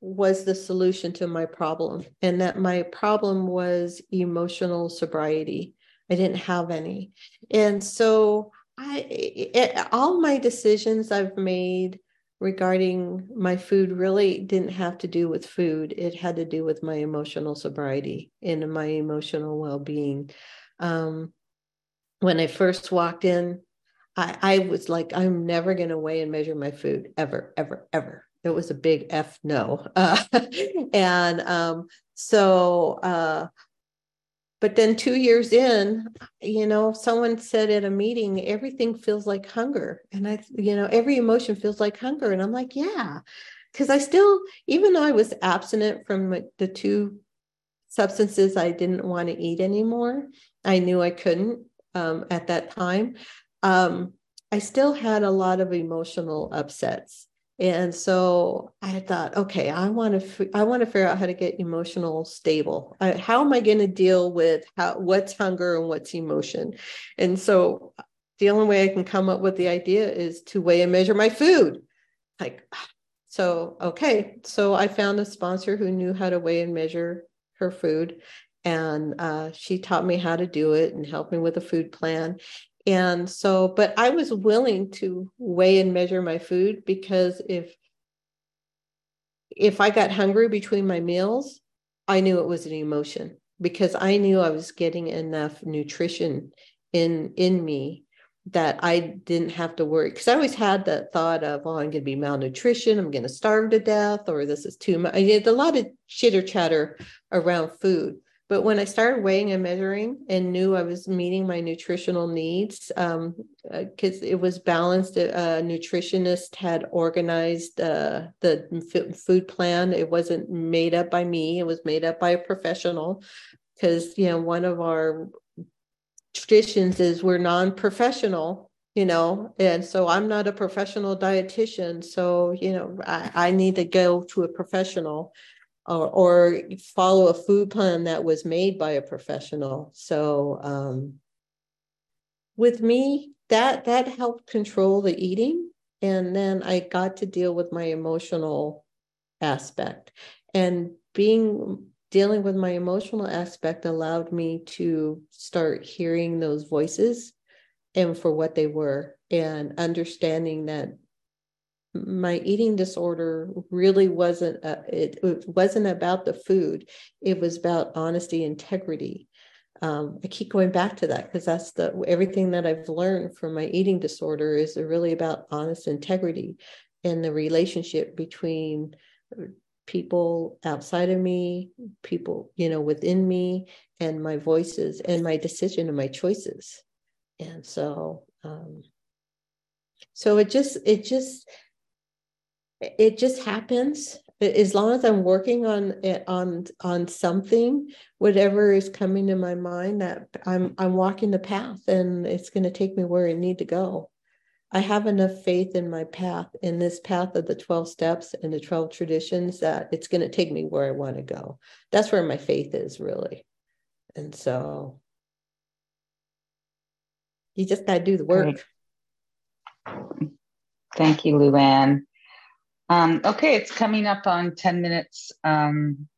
was the solution to my problem and that my problem was emotional sobriety. I didn't have any. And so I it, all my decisions I've made regarding my food really didn't have to do with food. It had to do with my emotional sobriety and my emotional well-being. Um, when I first walked in, I, I was like, I'm never going to weigh and measure my food ever, ever, ever. It was a big F no. <laughs> Uh, and um, so, uh, but then two years in, you know, someone said at a meeting, everything feels like hunger. And I, you know, every emotion feels like hunger. And I'm like, yeah. Because I still, even though I was abstinent from the two substances I didn't want to eat anymore, I knew I couldn't um, at that time. Um, I still had a lot of emotional upsets. And so I thought, okay, I want to, I want to figure out how to get emotional stable. I, how am I going to deal with how, what's hunger and what's emotion? And so the only way I can come up with the idea is to weigh and measure my food. Like, <sighs> so, okay. So I found a sponsor who knew how to weigh and measure her food. And uh, she taught me how to do it and helped me with a food plan. And so, but I was willing to weigh and measure my food because if if I got hungry between my meals, I knew it was an emotion because I knew I was getting enough nutrition in in me that I didn't have to worry because I always had that thought of, oh, I'm going to be malnutrition, I'm going to starve to death, or this is too much. I had a lot of chitter chatter around food. But when I started weighing and measuring and knew I was meeting my nutritional needs, because um, uh, it was balanced, a, a nutritionist had organized uh, the food plan. It wasn't made up by me, it was made up by a professional. Because, you know, one of our traditions is we're non professional you know and so i'm not a professional dietitian so you know I, I need to go to a professional or, or follow a food plan that was made by a professional. So um, with me, that that helped control the eating, and then I got to deal with my emotional aspect, and being dealing with my emotional aspect allowed me to start hearing those voices and for what they were and understanding that my eating disorder really wasn't uh, it, it, wasn't about the food. It was about honesty integrity. Um, i keep going back to that because that's the everything that i've learned from my eating disorder is really about honest integrity and the relationship between people outside of me people you know within me and my voices and my decision and my choices. And so um, so it just it just it just happens. As long as i'm working on it on on something whatever is coming to my mind that i'm i'm walking the path and it's going to take me where i need to go. I have enough faith in my path in this path of the 12 steps and the 12 traditions that it's going to take me where i want to go. That's where my faith is really. And so you just got to do the work. Thank you luanne um, okay, it's coming up on 10 minutes um,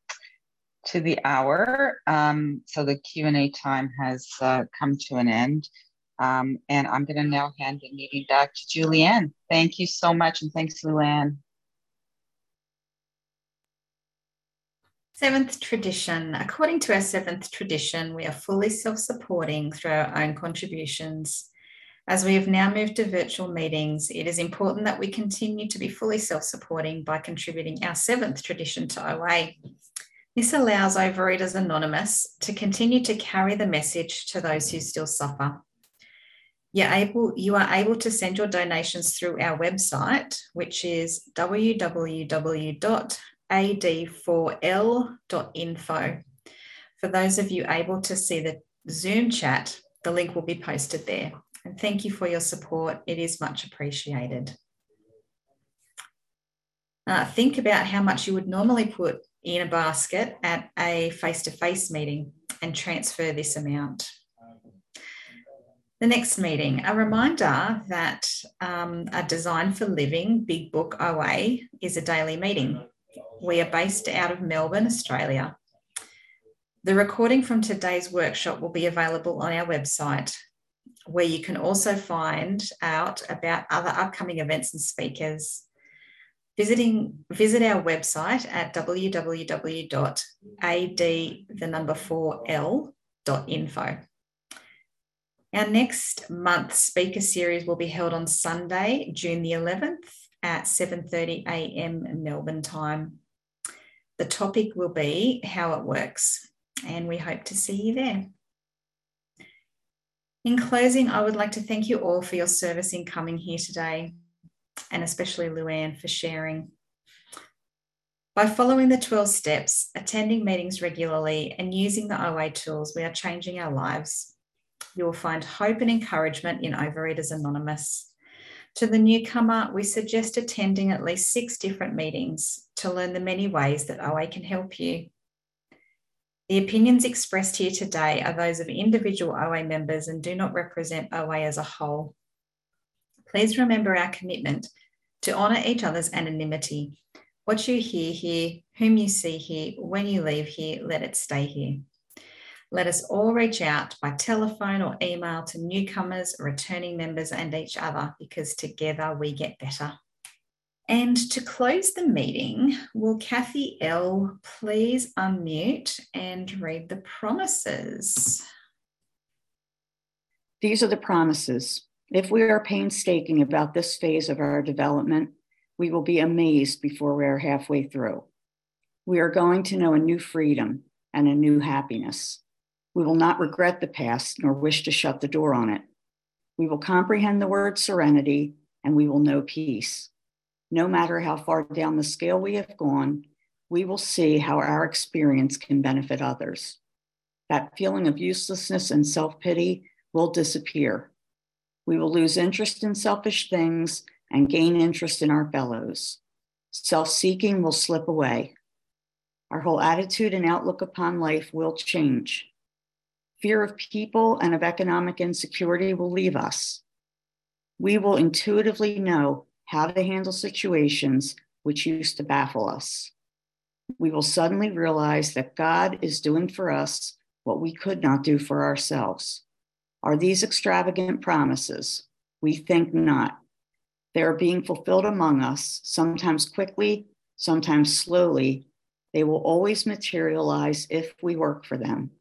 to the hour. Um, so the Q&A time has uh, come to an end. Um, and I'm going to now hand the meeting back to Julianne. Thank you so much. And thanks, Luanne. Seventh tradition. According to our seventh tradition, we are fully self supporting through our own contributions. As we have now moved to virtual meetings, it is important that we continue to be fully self supporting by contributing our seventh tradition to OA. This allows Overeaters Anonymous to continue to carry the message to those who still suffer. You're able, you are able to send your donations through our website, which is www.ad4l.info. For those of you able to see the Zoom chat, the link will be posted there. And thank you for your support. It is much appreciated. Uh, think about how much you would normally put in a basket at a face to face meeting and transfer this amount. The next meeting, a reminder that um, a Design for Living Big Book OA is a daily meeting. We are based out of Melbourne, Australia. The recording from today's workshop will be available on our website, where you can also find out about other upcoming events and speakers. Visiting, visit our website at www.ad the number 4l.info. Our next month speaker series will be held on Sunday, June the 11th at 7:30 a.m. Melbourne time. The topic will be how it works, and we hope to see you there. In closing, I would like to thank you all for your service in coming here today, and especially Luanne for sharing. By following the 12 steps, attending meetings regularly, and using the OA tools, we are changing our lives. You will find hope and encouragement in Overeaters Anonymous. To the newcomer, we suggest attending at least six different meetings to learn the many ways that OA can help you. The opinions expressed here today are those of individual OA members and do not represent OA as a whole. Please remember our commitment to honour each other's anonymity. What you hear here, whom you see here, when you leave here, let it stay here. Let us all reach out by telephone or email to newcomers, returning members, and each other because together we get better. And to close the meeting, will Kathy L please unmute and read the promises? These are the promises. If we are painstaking about this phase of our development, we will be amazed before we are halfway through. We are going to know a new freedom and a new happiness. We will not regret the past nor wish to shut the door on it. We will comprehend the word serenity and we will know peace. No matter how far down the scale we have gone, we will see how our experience can benefit others. That feeling of uselessness and self pity will disappear. We will lose interest in selfish things and gain interest in our fellows. Self seeking will slip away. Our whole attitude and outlook upon life will change. Fear of people and of economic insecurity will leave us. We will intuitively know how to handle situations which used to baffle us. We will suddenly realize that God is doing for us what we could not do for ourselves. Are these extravagant promises? We think not. They are being fulfilled among us, sometimes quickly, sometimes slowly. They will always materialize if we work for them.